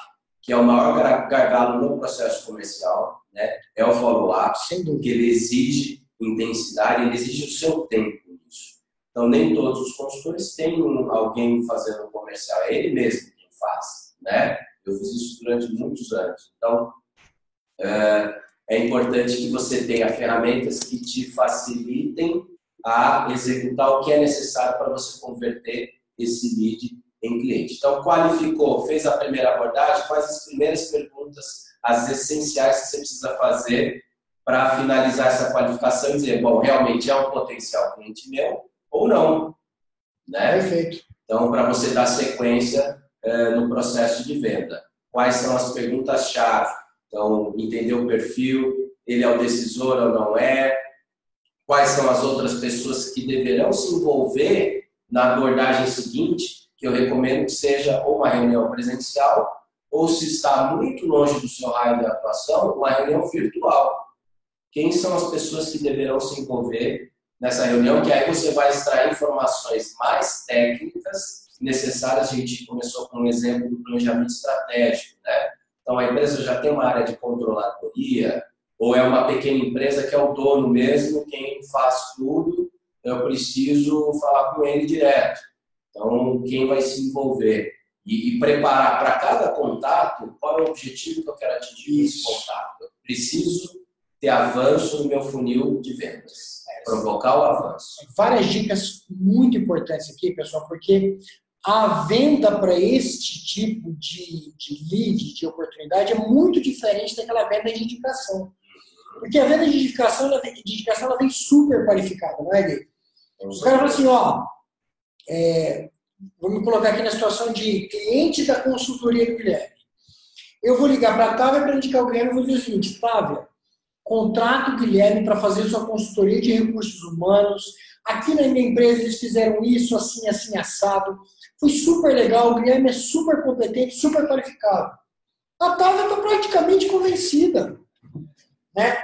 que é o maior gargalo no processo comercial, né? É o follow-up, que ele exige intensidade, ele exige o seu tempo nisso. Então, nem todos os consultores têm alguém fazendo um comercial, é ele mesmo quem faz, né? Eu fiz isso durante muitos anos. Então, é, é importante que você tenha ferramentas que te facilitem a executar o que é necessário para você converter esse lead em cliente. Então, qualificou, fez a primeira abordagem, quais as primeiras perguntas, as essenciais que você precisa fazer para finalizar essa qualificação e dizer, bom, realmente é um potencial cliente meu ou não. Né? Perfeito. Então, para você dar sequência é, no processo de venda. Quais são as perguntas-chave? Então, entender o perfil, ele é o decisor ou não é, quais são as outras pessoas que deverão se envolver na abordagem seguinte, que eu recomendo que seja ou uma reunião presencial, ou se está muito longe do seu raio de atuação, uma reunião virtual. Quem são as pessoas que deverão se envolver nessa reunião? Que aí você vai extrair informações mais técnicas necessárias. A gente começou com um exemplo do planejamento estratégico, né? Então a empresa já tem uma área de controladoria, ou é uma pequena empresa que é o dono mesmo, quem faz tudo, eu preciso falar com ele direto. Então, quem vai se envolver e, e preparar para cada contato qual é o objetivo que eu quero atingir esse contato. Eu preciso ter avanço no meu funil de vendas, é, provocar o avanço. Várias dicas muito importantes aqui, pessoal, porque a venda para este tipo de, de lead, de oportunidade, é muito diferente daquela venda de indicação. Porque a venda de indicação, ela, de indicação, ela vem super qualificada, não é, Gui? Os caras falam assim, ó, é, me colocar aqui na situação de cliente da consultoria do Guilherme. Eu vou ligar para a Távia para indicar o Guilherme e vou dizer o seguinte, Távia, contrato o Guilherme para fazer sua consultoria de recursos humanos. Aqui na minha empresa eles fizeram isso, assim, assim, assado. Foi super legal, o Guilherme é super competente, super qualificado. A Távia está praticamente convencida. Né?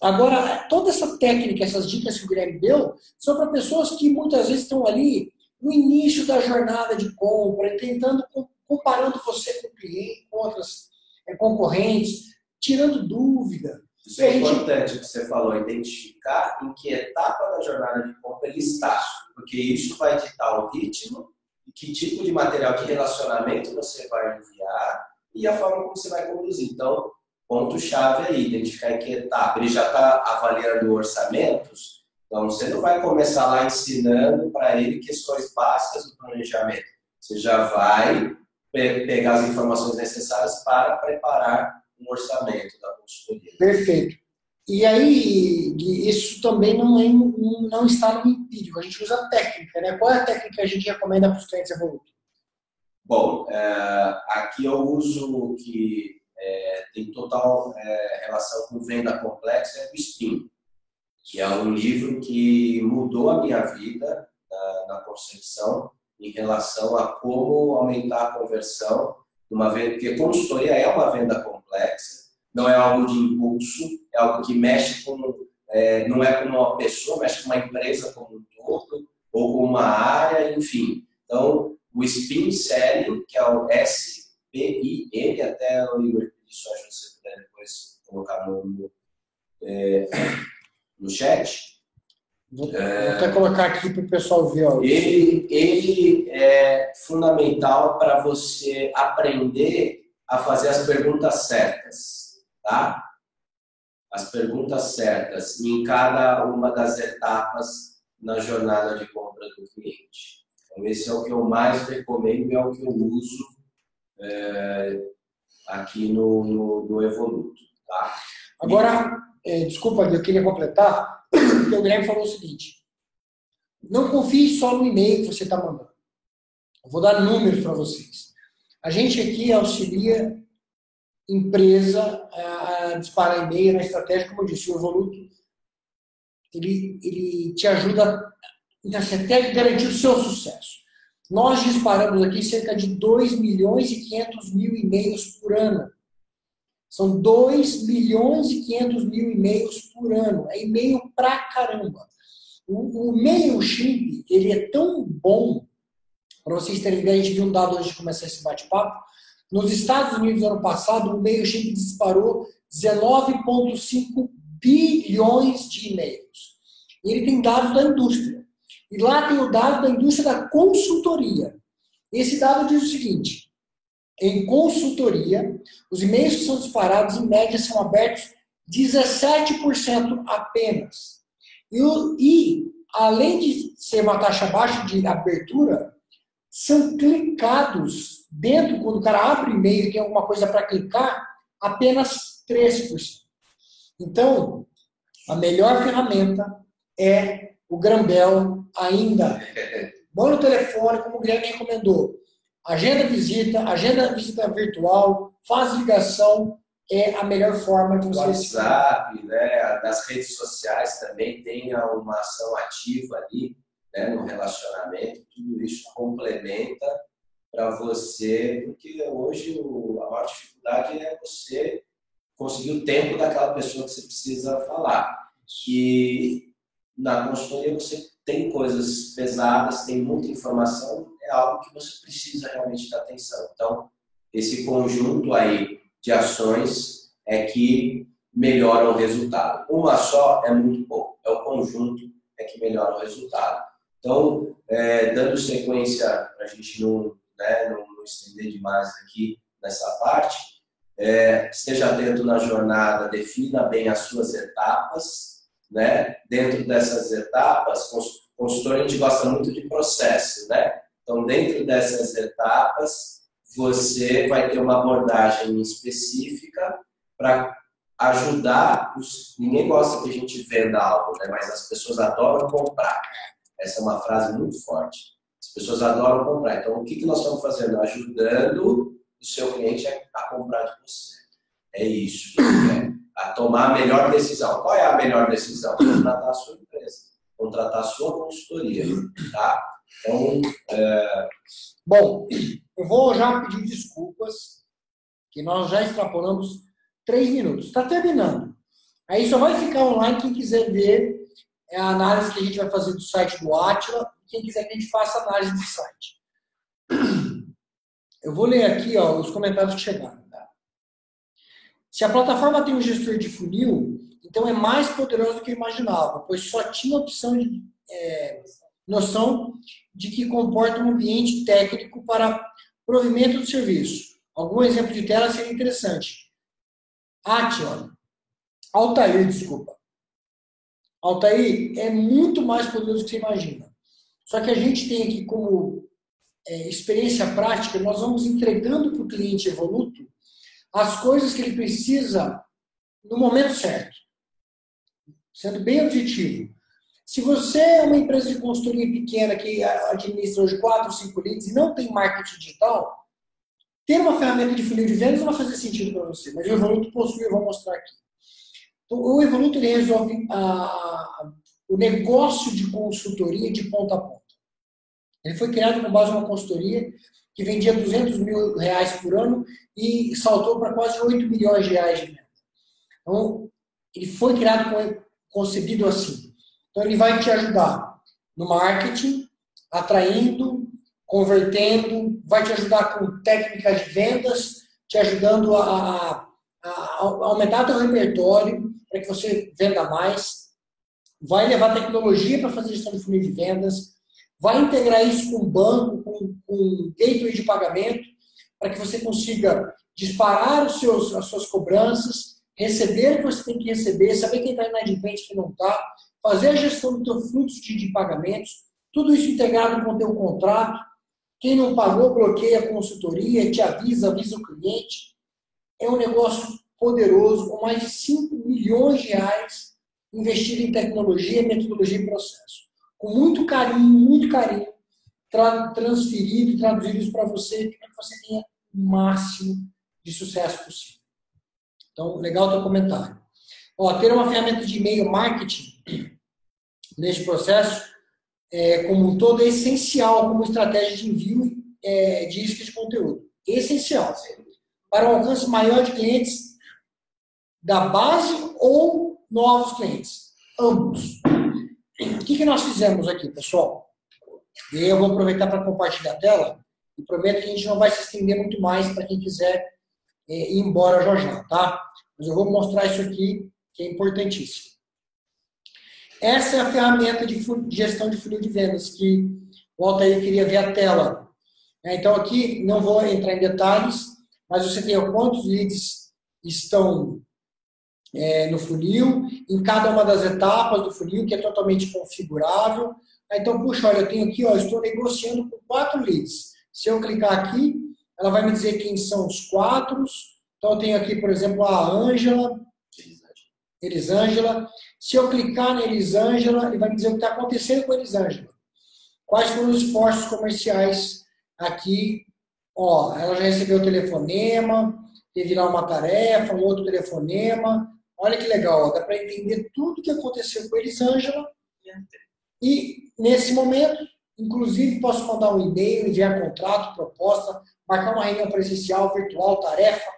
Agora, toda essa técnica, essas dicas que o Guilherme deu, são para pessoas que muitas vezes estão ali no início da jornada de compra, tentando, comparando você com o cliente, com outras é, concorrentes, tirando dúvida. Isso é gente... importante que você falou, identificar em que etapa da jornada de compra ele está, porque isso vai ditar o ritmo que tipo de material de relacionamento você vai enviar e a forma como você vai conduzir. Então, ponto-chave aí, identificar em que etapa. Ele já está avaliando orçamentos, então você não vai começar lá ensinando para ele questões básicas do planejamento. Você já vai pegar as informações necessárias para preparar um orçamento da consultoria. Perfeito. E aí, isso também não, é, não está no empírico, a gente usa técnica, né? Qual é a técnica que a gente recomenda para os clientes evolutos? Bom, é, aqui eu uso que é, tem total é, relação com venda complexa é o Spin, que é um livro que mudou a minha vida na, na concepção em relação a como aumentar a conversão uma venda, porque consultoria é uma venda complexa, não é algo de impulso, é algo que mexe com, é, não é com uma pessoa, mexe com uma empresa como um todo, ou com uma área, enfim. Então, o Spin Selling, que é o S P-I-N, até o Igor isso acho que você puder depois colocar no, no, é, no chat. Vou, é, vou até colocar aqui para o pessoal ver. Ó. Ele, ele é fundamental para você aprender a fazer as perguntas certas, tá? As perguntas certas em cada uma das etapas na jornada de compra do cliente. Então, esse é o que eu mais recomendo e é o que eu uso é, aqui no, no, no Evoluto. Tá? Agora, é, desculpa, eu queria completar, porque o Guilherme falou o seguinte: não confie só no e-mail que você está mandando. Eu vou dar números para vocês. A gente aqui auxilia empresa a disparar e-mail na estratégia, como eu disse, o Evoluto, ele, ele te ajuda na estratégia garantir o seu sucesso. Nós disparamos aqui cerca de 2 milhões e 500 mil e-mails por ano. São 2 milhões e 500 mil e-mails por ano. É e-mail pra caramba. O, o MailChimp, ele é tão bom, para vocês terem ideia, a gente viu um dado antes de começar esse bate-papo, nos Estados Unidos, no ano passado, o MailChimp disparou 19,5 bilhões de e-mails. E ele tem dados da indústria. E lá tem o dado da indústria da consultoria. Esse dado diz o seguinte: em consultoria, os e-mails que são disparados, em média, são abertos 17% apenas. E, e, além de ser uma taxa baixa de abertura, são clicados dentro, quando o cara abre e-mail e tem alguma coisa para clicar, apenas 3%. Então, a melhor ferramenta é o Grambel ainda. Manda o telefone, como o Guilherme recomendou. Agenda visita, agenda visita virtual, faz ligação, é a melhor forma de O você... WhatsApp, né, das redes sociais também tenha uma ação ativa ali, né, no relacionamento, tudo isso complementa para você, porque hoje a maior dificuldade é você conseguir o tempo daquela pessoa que você precisa falar. E na consultoria você tem coisas pesadas, tem muita informação, é algo que você precisa realmente dar atenção. Então, esse conjunto aí de ações é que melhora o resultado. Uma só é muito pouco, é o conjunto é que melhora o resultado. Então, é, dando sequência, para a gente não, né, não, estender demais aqui nessa parte, é, esteja atento na jornada, defina bem as suas etapas, né? Dentro dessas etapas, consultor a gente gosta muito de processo, né? Então, dentro dessas etapas, você vai ter uma abordagem específica para ajudar os... Ninguém gosta que a gente venda algo, né? Mas as pessoas adoram comprar. Essa é uma frase muito forte. As pessoas adoram comprar. Então, o que, que nós estamos fazendo? Ajudando o seu cliente a comprar de você. É isso. Né? A tomar a melhor decisão. Qual é a melhor decisão? Contratar a sua empresa. Contratar a sua consultoria. Tá? Então, é... Bom, eu vou já pedir desculpas, que nós já extrapolamos três minutos. Está terminando. Aí só vai ficar online quem quiser ver a análise que a gente vai fazer do site do Atila. Quem quiser que a gente faça análise do site. Eu vou ler aqui ó, os comentários que chegaram. Tá? Se a plataforma tem um gestor de funil, então é mais poderoso do que eu imaginava, pois só tinha opção de é, noção de que comporta um ambiente técnico para provimento do serviço. Algum exemplo de tela seria interessante. Atila, Altair, desculpa. Altair é muito mais poderoso do que você imagina. Só que a gente tem aqui como é, experiência prática, nós vamos entregando para o cliente evoluto as coisas que ele precisa no momento certo. Sendo bem objetivo. Se você é uma empresa de consultoria pequena que administra hoje 4, 5 leads e não tem marketing digital, ter uma ferramenta de funil de vendas não vai fazer sentido para você. Mas o Evoluto possui, eu vou mostrar aqui. Então, o Evoluto ele resolve o negócio de consultoria de ponta a ponta. Ele foi criado com base numa consultoria que vendia 200 mil reais por ano e saltou para quase 8 milhões de reais de venda. Então, ele foi criado, concebido assim. Então, ele vai te ajudar no marketing, atraindo, convertendo, vai te ajudar com técnicas de vendas, te ajudando a, a, a aumentar teu repertório para que você venda mais, vai levar tecnologia para fazer gestão de funil de vendas, vai integrar isso com o banco, com, gateway de pagamento, para que você consiga disparar os seus, as suas cobranças, receber o que você tem que receber, saber quem está inadimplente quem não está, fazer a gestão do teu fluxo de, de pagamentos, tudo isso integrado com o teu contrato. Quem não pagou, bloqueia a consultoria, te avisa, avisa o cliente. É um negócio poderoso, com mais de 5 milhões de reais investido em tecnologia, metodologia e processo com muito carinho, muito carinho, tra transferido isso para você, para que você tenha o máximo de sucesso possível. Então, legal o teu comentário. Ó, ter uma ferramenta de e-mail marketing neste processo, é, como um todo, é essencial como estratégia de envio é, de iscas de conteúdo. Essencial. Para um alcance maior de clientes da base ou novos clientes. Ambos. O que, que nós fizemos aqui, pessoal? E eu vou aproveitar para compartilhar a tela e prometo que a gente não vai se estender muito mais para quem quiser é, ir embora já já, tá? Mas eu vou mostrar isso aqui, que é importantíssimo. Essa é a ferramenta de, gestão de funil de vendas que o Altair queria ver a tela. É, então aqui não vou entrar em detalhes, mas você tem quantos leads estão é, no funil, em cada uma das etapas do funil, que é totalmente configurável. Então, puxa, olha, eu tenho aqui, ó, estou negociando com quatro leads. Se eu clicar aqui, ela vai me dizer quem são os quatro. Então, eu tenho aqui, por exemplo, a Ângela, Elisângela. Se eu clicar na Elisângela, ele vai me dizer o que está acontecendo com a Elisângela. Quais foram os esforços comerciais aqui. Ó, ela já recebeu o telefonema, teve lá uma tarefa, um outro telefonema. Olha que legal, dá para entender tudo o que aconteceu com eles, Ângela. E nesse momento, inclusive, posso mandar um e-mail, enviar contrato, proposta, marcar uma reunião presencial, virtual, tarefa,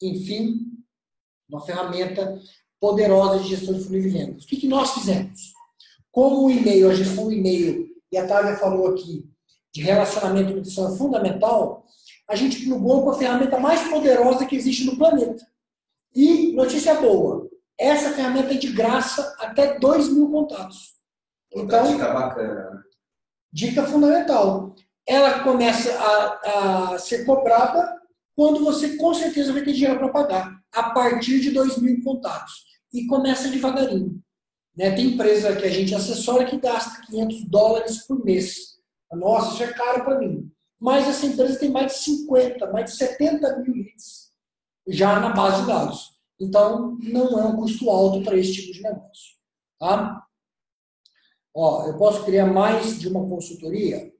enfim, uma ferramenta poderosa de gestão de funil de vendas. O que, que nós fizemos? Como o e-mail, a gestão do e-mail, e a Távia falou aqui, de relacionamento e nutrição é fundamental, a gente plugou com a ferramenta mais poderosa que existe no planeta. E, notícia boa, essa ferramenta é de graça até 2 mil contatos. Então, dica bacana. Né? Dica fundamental. Ela começa a, a ser cobrada quando você com certeza vai ter dinheiro para pagar, a partir de 2 mil contatos. E começa devagarinho. Né? Tem empresa que a gente assessora que gasta 500 dólares por mês. Nossa, isso é caro para mim. Mas essa empresa tem mais de 50, mais de 70 mil leads já na base de dados. Então, não é um custo alto para esse tipo de negócio. Tá? Ó, eu posso criar mais de uma consultoria?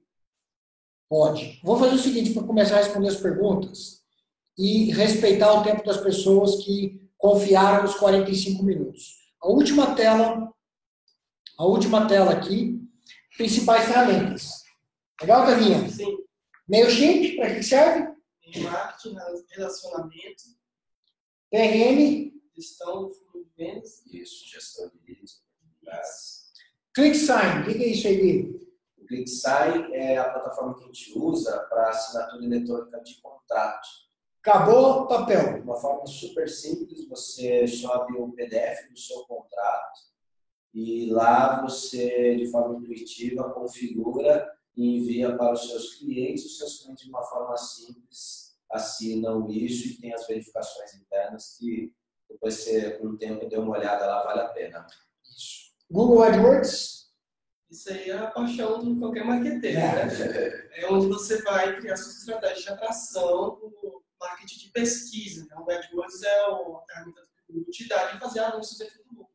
Pode. Vou fazer o seguinte para começar a responder as perguntas e respeitar o tempo das pessoas que confiaram os 45 minutos. A última tela, a última tela aqui, principais ferramentas. Legal, Tavinha? Sim. MailChimp, para que serve? Marketing, relacionamento. PRM. Gestão de vendas. Isso, gestão de leads. ClickSign, o que é isso aí, O ClickSign é a plataforma que a gente usa para assinatura eletrônica de contrato. Acabou o papel. De uma forma super simples, você sobe o PDF do seu contrato e lá você, de forma intuitiva, configura e envia para os seus clientes. Os seus clientes, de uma forma simples, assinam isso e tem as verificações internas que depois você, com o tempo, dê uma olhada lá, vale a pena. Isso. Google AdWords? Isso aí é a paixão de qualquer marqueteiro, é. né? É onde você vai criar sua estratégia de atração no marketing de pesquisa. Né? O AdWords é a ferramenta que te dá de fazer anúncios dentro do Google.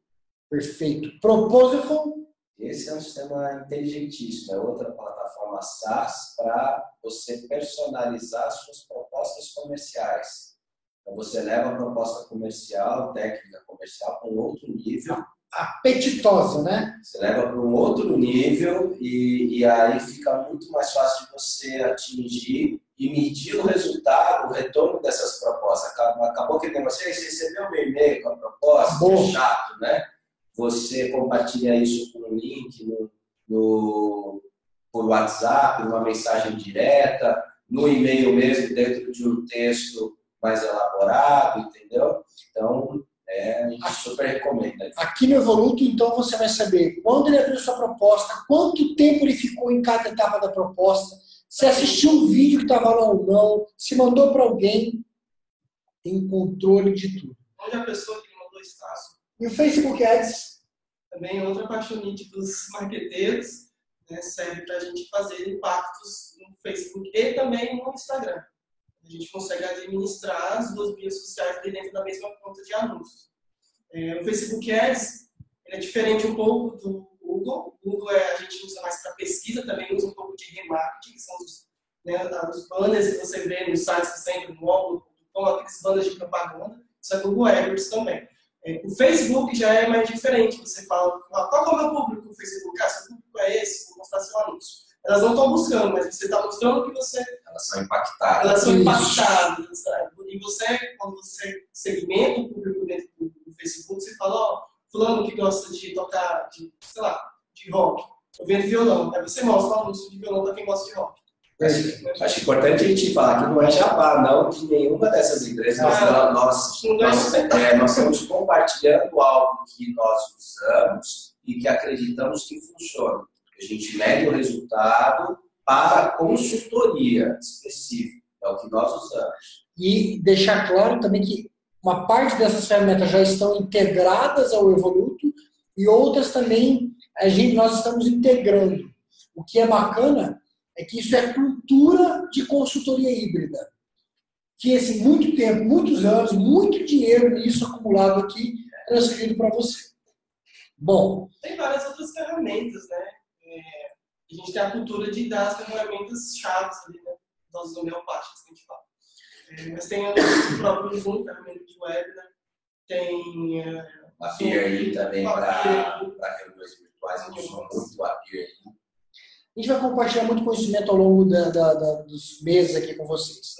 Perfeito. Proposal? Esse é um sistema inteligentíssimo, é outra plataforma SaaS para você personalizar suas propostas comerciais. Então você leva a proposta comercial, técnica comercial para um outro nível apetitosa, né? Você leva para um outro nível e, e aí fica muito mais fácil de você atingir e medir o resultado, o retorno dessas propostas. Acabou, acabou que você recebeu um e-mail com a proposta, Bom. é chato, né? Você compartilha isso com um link no, no, por WhatsApp, numa mensagem direta, no e-mail mesmo, dentro de um texto mais elaborado, entendeu? Então, é, a gente super recomenda. Aqui no Evoluto, então, você vai saber quando ele abriu sua proposta, quanto tempo ele ficou em cada etapa da proposta, se assistiu um vídeo que estava lá ou não, se mandou para alguém. Tem controle de tudo. Onde a pessoa que mandou está. E o Facebook Ads? Também outra apaixonante dos marqueteiros, né, serve para a gente fazer impactos no Facebook e também no Instagram a gente consegue administrar as duas mídias sociais dentro da mesma conta de anúncios. É, o Facebook Ads é diferente um pouco do Google. O Google é, a gente usa mais para pesquisa, também usa um pouco de remarketing, que são os, né, os banners que você vê nos sites que sempre no Google.com, aqueles banners de propaganda. Isso é Google AdWords também. É, o Facebook já é mais diferente. Você fala, qual é o meu público no Facebook? Ah, seu público é esse, vou mostrar seu anúncio elas não estão buscando, mas você está mostrando que você. Elas são impactadas. Elas são impactadas. Sabe? E você, quando você segmenta o público dentro do, do Facebook, você fala, ó, oh, fulano que gosta de tocar, de, sei lá, de rock, eu vendo violão. Aí você mostra o anúncio de violão para quem gosta de rock. Acho, acho importante a gente falar que não é jabá, não, de nenhuma dessas empresas. Ah, nós, nós, é, nós estamos compartilhando algo que nós usamos e que acreditamos que funciona. A gente mede o resultado para consultoria específica. É o que nós usamos. E deixar claro também que uma parte dessas ferramentas já estão integradas ao Evoluto e outras também a gente, nós estamos integrando. O que é bacana é que isso é cultura de consultoria híbrida. Que assim, muito tempo, muitos anos, muito dinheiro nisso acumulado aqui, transferido para você. Bom. Tem várias outras ferramentas, né? é, a gente tem a cultura de dar as ferramentas chaves ali, né, das homeopáticas que a gente fala. É, mas tem o próprio Zoom, ferramenta de web, né? Tem é, A PRI também para reuniões virtuais, eu uso muito a PRI. A gente vai compartilhar muito conhecimento ao longo da- da- da- dos meses aqui com vocês.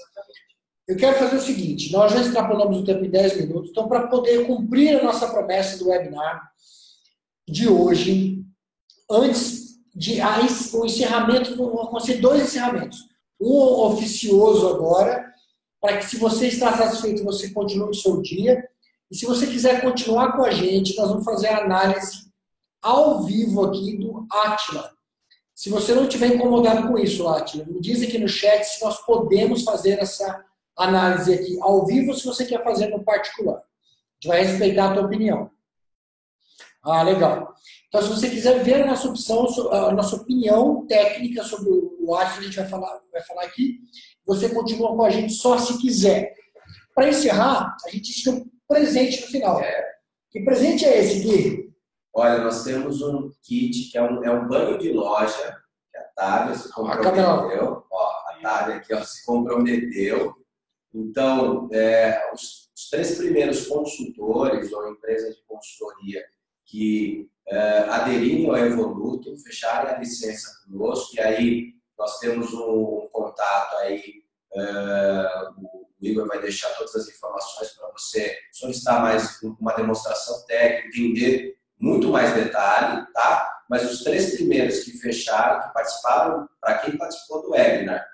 Eu quero fazer o seguinte: nós já extrapolamos o tempo em 10 minutos, então, para poder cumprir a nossa promessa do webinar de hoje, antes de o encerramento, vão acontecer dois encerramentos. Um oficioso agora, para que, se você está satisfeito, você continue o seu dia. E se você quiser continuar com a gente, nós vamos fazer a análise ao vivo aqui do Atila. Se você não estiver incomodado com isso, Atila, me diz aqui no chat se nós podemos fazer essa análise aqui ao vivo se você quer fazer no particular. A gente vai respeitar a tua opinião. Ah, legal. Então, se você quiser ver a nossa opção, a nossa opinião técnica sobre o Atila, a gente vai falar, vai falar aqui. Você continua com a gente só se quiser. Para encerrar, a gente tinha um presente no final. Que presente é esse, Gui? Olha, nós temos um kit que é um, é um banho de loja, que a Távia se câmera. comprometeu. Ó, a Távia aqui ó, se comprometeu. Então, é, os, os três primeiros consultores ou empresas de consultoria que é, aderirem ao Evoluto, fecharem a licença conosco, e aí nós temos um contato aí, é, o o Igor vai deixar todas as informações para você solicitar mais uma demonstração técnica, entender muito mais detalhe, tá? Mas os três primeiros que fecharam, que participaram, para quem participou do webinar,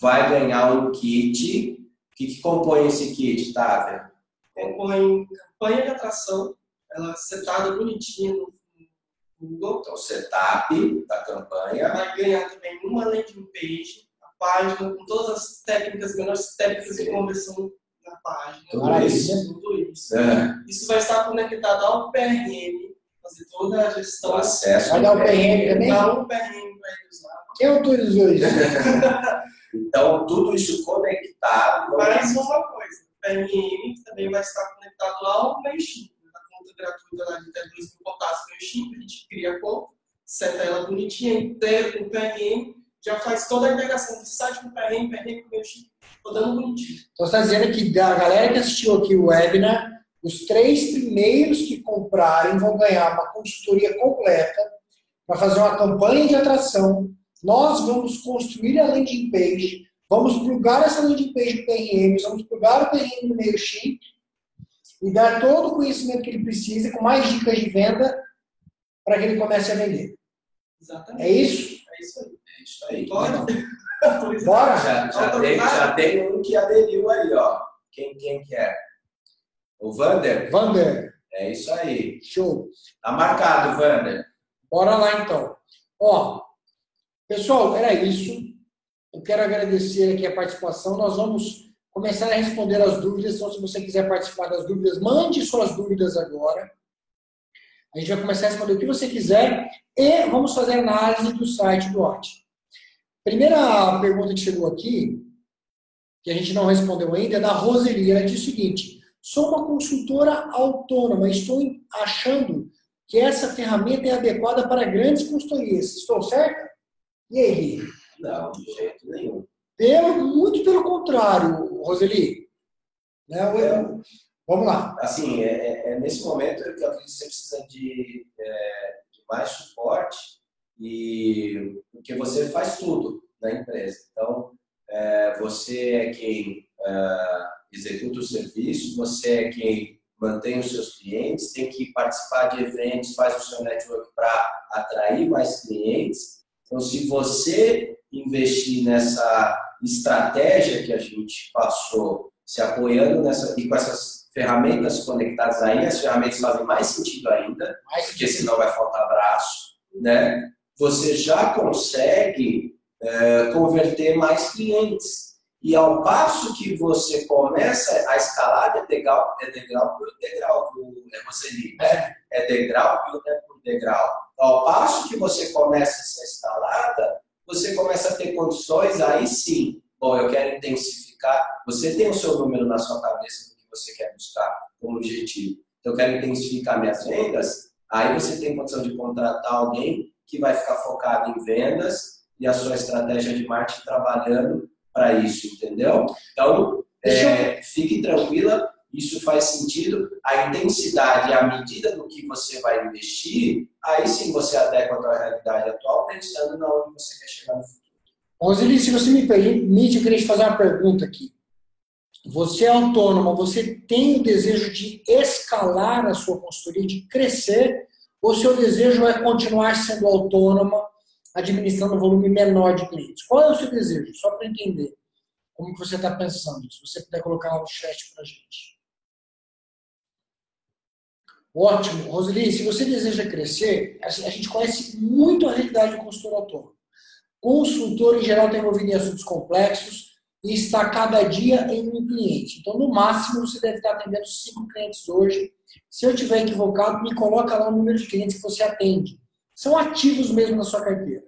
vai ganhar um kit. O que, que compõe esse kit, Távia? compõe campanha de atração, ela setada bonitinha no Google. Então, setup da campanha, Vai ganhar também uma landing page, a página com todas as técnicas, melhores técnicas de conversão na página. Tudo isso. Tudo isso. é, Isso vai estar conectado ao PRM, fazer toda a gestão. o acesso. Vai dar o PRM também? Dá um PRM para ele usar. Quem autorizou isso? Então, tudo isso conectado. Mais uma coisa, o PRM também vai estar conectado ao MailChimp, na conta gratuita lá de até 2 mil contatos MailChimp, a gente cria a conta, seta ela bonitinha, inteira com o PRM, já faz toda a integração do site com o PRM, PRM com o MailChimp, rodando bonitinho. Então, você está dizendo que da galera que assistiu aqui o webinar, os três primeiros que comprarem vão ganhar uma consultoria completa para fazer uma campanha de atração. Nós vamos construir a landing page, vamos plugar essa landing page no PRM, vamos plugar o PRM no MailChimp e dar todo o conhecimento que ele precisa, com mais dicas de venda, para que ele comece a vender. Exatamente. É isso? É isso aí. É isso aí. Pode? Bora? Já, já, tem, já tem um que aderiu aí, ó. Quem, quem que é? O Vander? Vander, É isso aí. show. Tá marcado, Vander. Bora lá então. Ó, pessoal, era isso. Eu quero agradecer aqui a participação. Nós vamos começar a responder as dúvidas. Então, se você quiser participar das dúvidas, mande suas dúvidas agora. A gente vai começar a responder o que você quiser e vamos fazer análise do site do OT. Primeira pergunta que chegou aqui, que a gente não respondeu ainda, é da Roseli. Ela diz o seguinte: sou uma consultora autônoma, estou achando que essa ferramenta é adequada para grandes consultorias. Estou certa? E aí? Não, de jeito nenhum. Pelo, muito pelo contrário, Roseli. Né, eu- vamos lá. Assim, é, é- é nesse momento que eu acredito que você precisa de, é, de mais suporte e porque você faz tudo na empresa. Então, é, você é quem é, executa o serviço, você é quem mantém os seus clientes, tem que participar de eventos, faz o seu network para atrair mais clientes. Então, se você investir nessa estratégia que a gente passou, se apoiando nessa e com essas ferramentas conectadas aí, as ferramentas fazem mais sentido ainda, Mais porque senão vai faltar braço, né? Você já consegue eh, converter mais clientes. E ao passo que você começa a escalar de degrau, é degrau por degrau, é você né? É degrau por por degrau. Ao passo que você começa essa escalada, você começa a ter condições, aí sim, bom, eu quero intensificar. Você tem o seu número na sua cabeça do que você quer buscar como objetivo. Então, eu quero intensificar minhas vendas. Aí você tem condição de contratar alguém que vai ficar focado em vendas e a sua estratégia de marketing trabalhando para isso, entendeu? Então, É, fique tranquila, isso faz sentido. A intensidade, a medida do que você vai investir, aí sim você adequa a realidade atual, pensando na onde você quer chegar no futuro. Roseli, se você me permite, eu queria te fazer uma pergunta aqui. Você é autônoma, você tem o desejo de escalar a sua consultoria, de crescer, ou seu desejo é continuar sendo autônoma, administrando um volume menor de clientes? Qual é o seu desejo? Só para entender como você está pensando. Se você puder colocar no chat para a gente. Ótimo. Roseli, se você deseja crescer, a gente conhece muito a realidade do consultor autônomo. Consultor, em geral, está envolvido em assuntos complexos e está cada dia em um cliente. Então, no máximo, você deve estar atendendo cinco clientes hoje. Se eu estiver equivocado, me coloca lá o número de clientes que você atende. São ativos mesmo na sua carteira.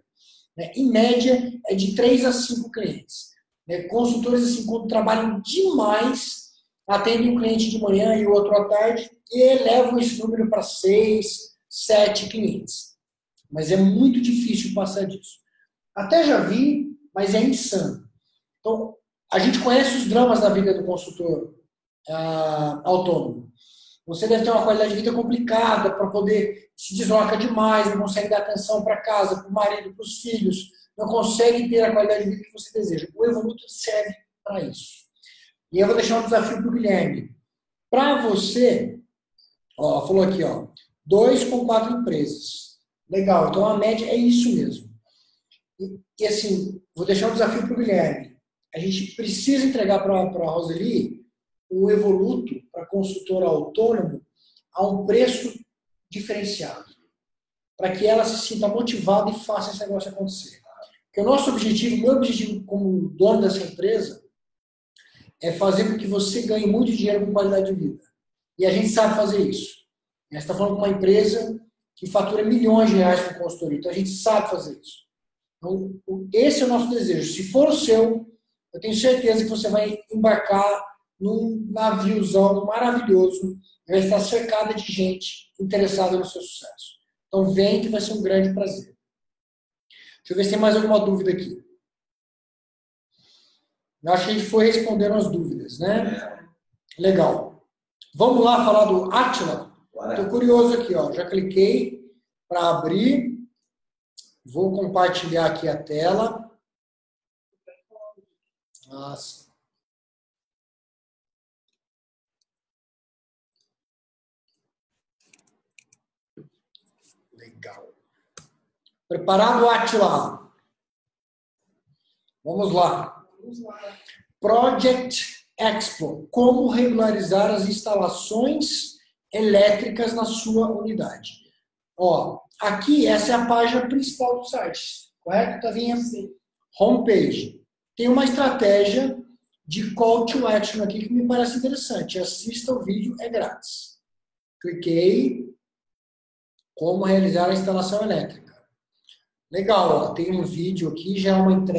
Né? Em média, é de três a cinco clientes. Né? Consultores, assim, quando trabalham demais, atendem um cliente de manhã e o outro à tarde e elevam esse número para seis, sete clientes. Mas é muito difícil passar disso. Até já vi, mas é insano. Então, a gente conhece os dramas da vida do consultor ah, autônomo. Você deve ter uma qualidade de vida complicada para poder se desloca demais, não consegue dar atenção para casa, para o marido, para os filhos, não consegue ter a qualidade de vida que você deseja. O Evoluto serve para isso. E eu vou deixar um desafio para o Guilherme. Para você, ó, falou aqui, ó, dois com quatro empresas. Legal, então a média é isso mesmo. E, e assim, vou deixar um desafio para o Guilherme. A gente precisa entregar para a Roseli o Evoluto para consultor autônomo a um preço diferenciado. Para que ela se sinta motivada e faça esse negócio acontecer. Porque o nosso objetivo, meu objetivo como dono dessa empresa, é fazer com que você ganhe muito dinheiro com qualidade de vida. E a gente sabe fazer isso. A gente está falando com uma empresa que fatura milhões de reais com consultoria. Então a gente sabe fazer isso. Então, esse é o nosso desejo. Se for o seu, eu tenho certeza que você vai embarcar num naviozão maravilhoso, vai estar cercada de gente interessada no seu sucesso. Então vem que vai ser um grande prazer. Deixa eu ver se tem mais alguma dúvida aqui. Eu acho que a gente foi respondendo as dúvidas, né? Legal. Vamos lá falar do Atila? Estou curioso aqui, ó. Já cliquei para abrir. Vou compartilhar aqui a tela. Nossa. Preparado, Atila? Vamos lá. Project Expo. Como regularizar as instalações elétricas na sua unidade. Ó, aqui, essa é a página principal do site, correto, Tavinha? Sim. Homepage. Tem uma estratégia de call to action aqui que me parece interessante. Assista o vídeo, é grátis. Cliquei. Como realizar a instalação elétrica. Legal, ó, tem um vídeo aqui, já é uma entrega.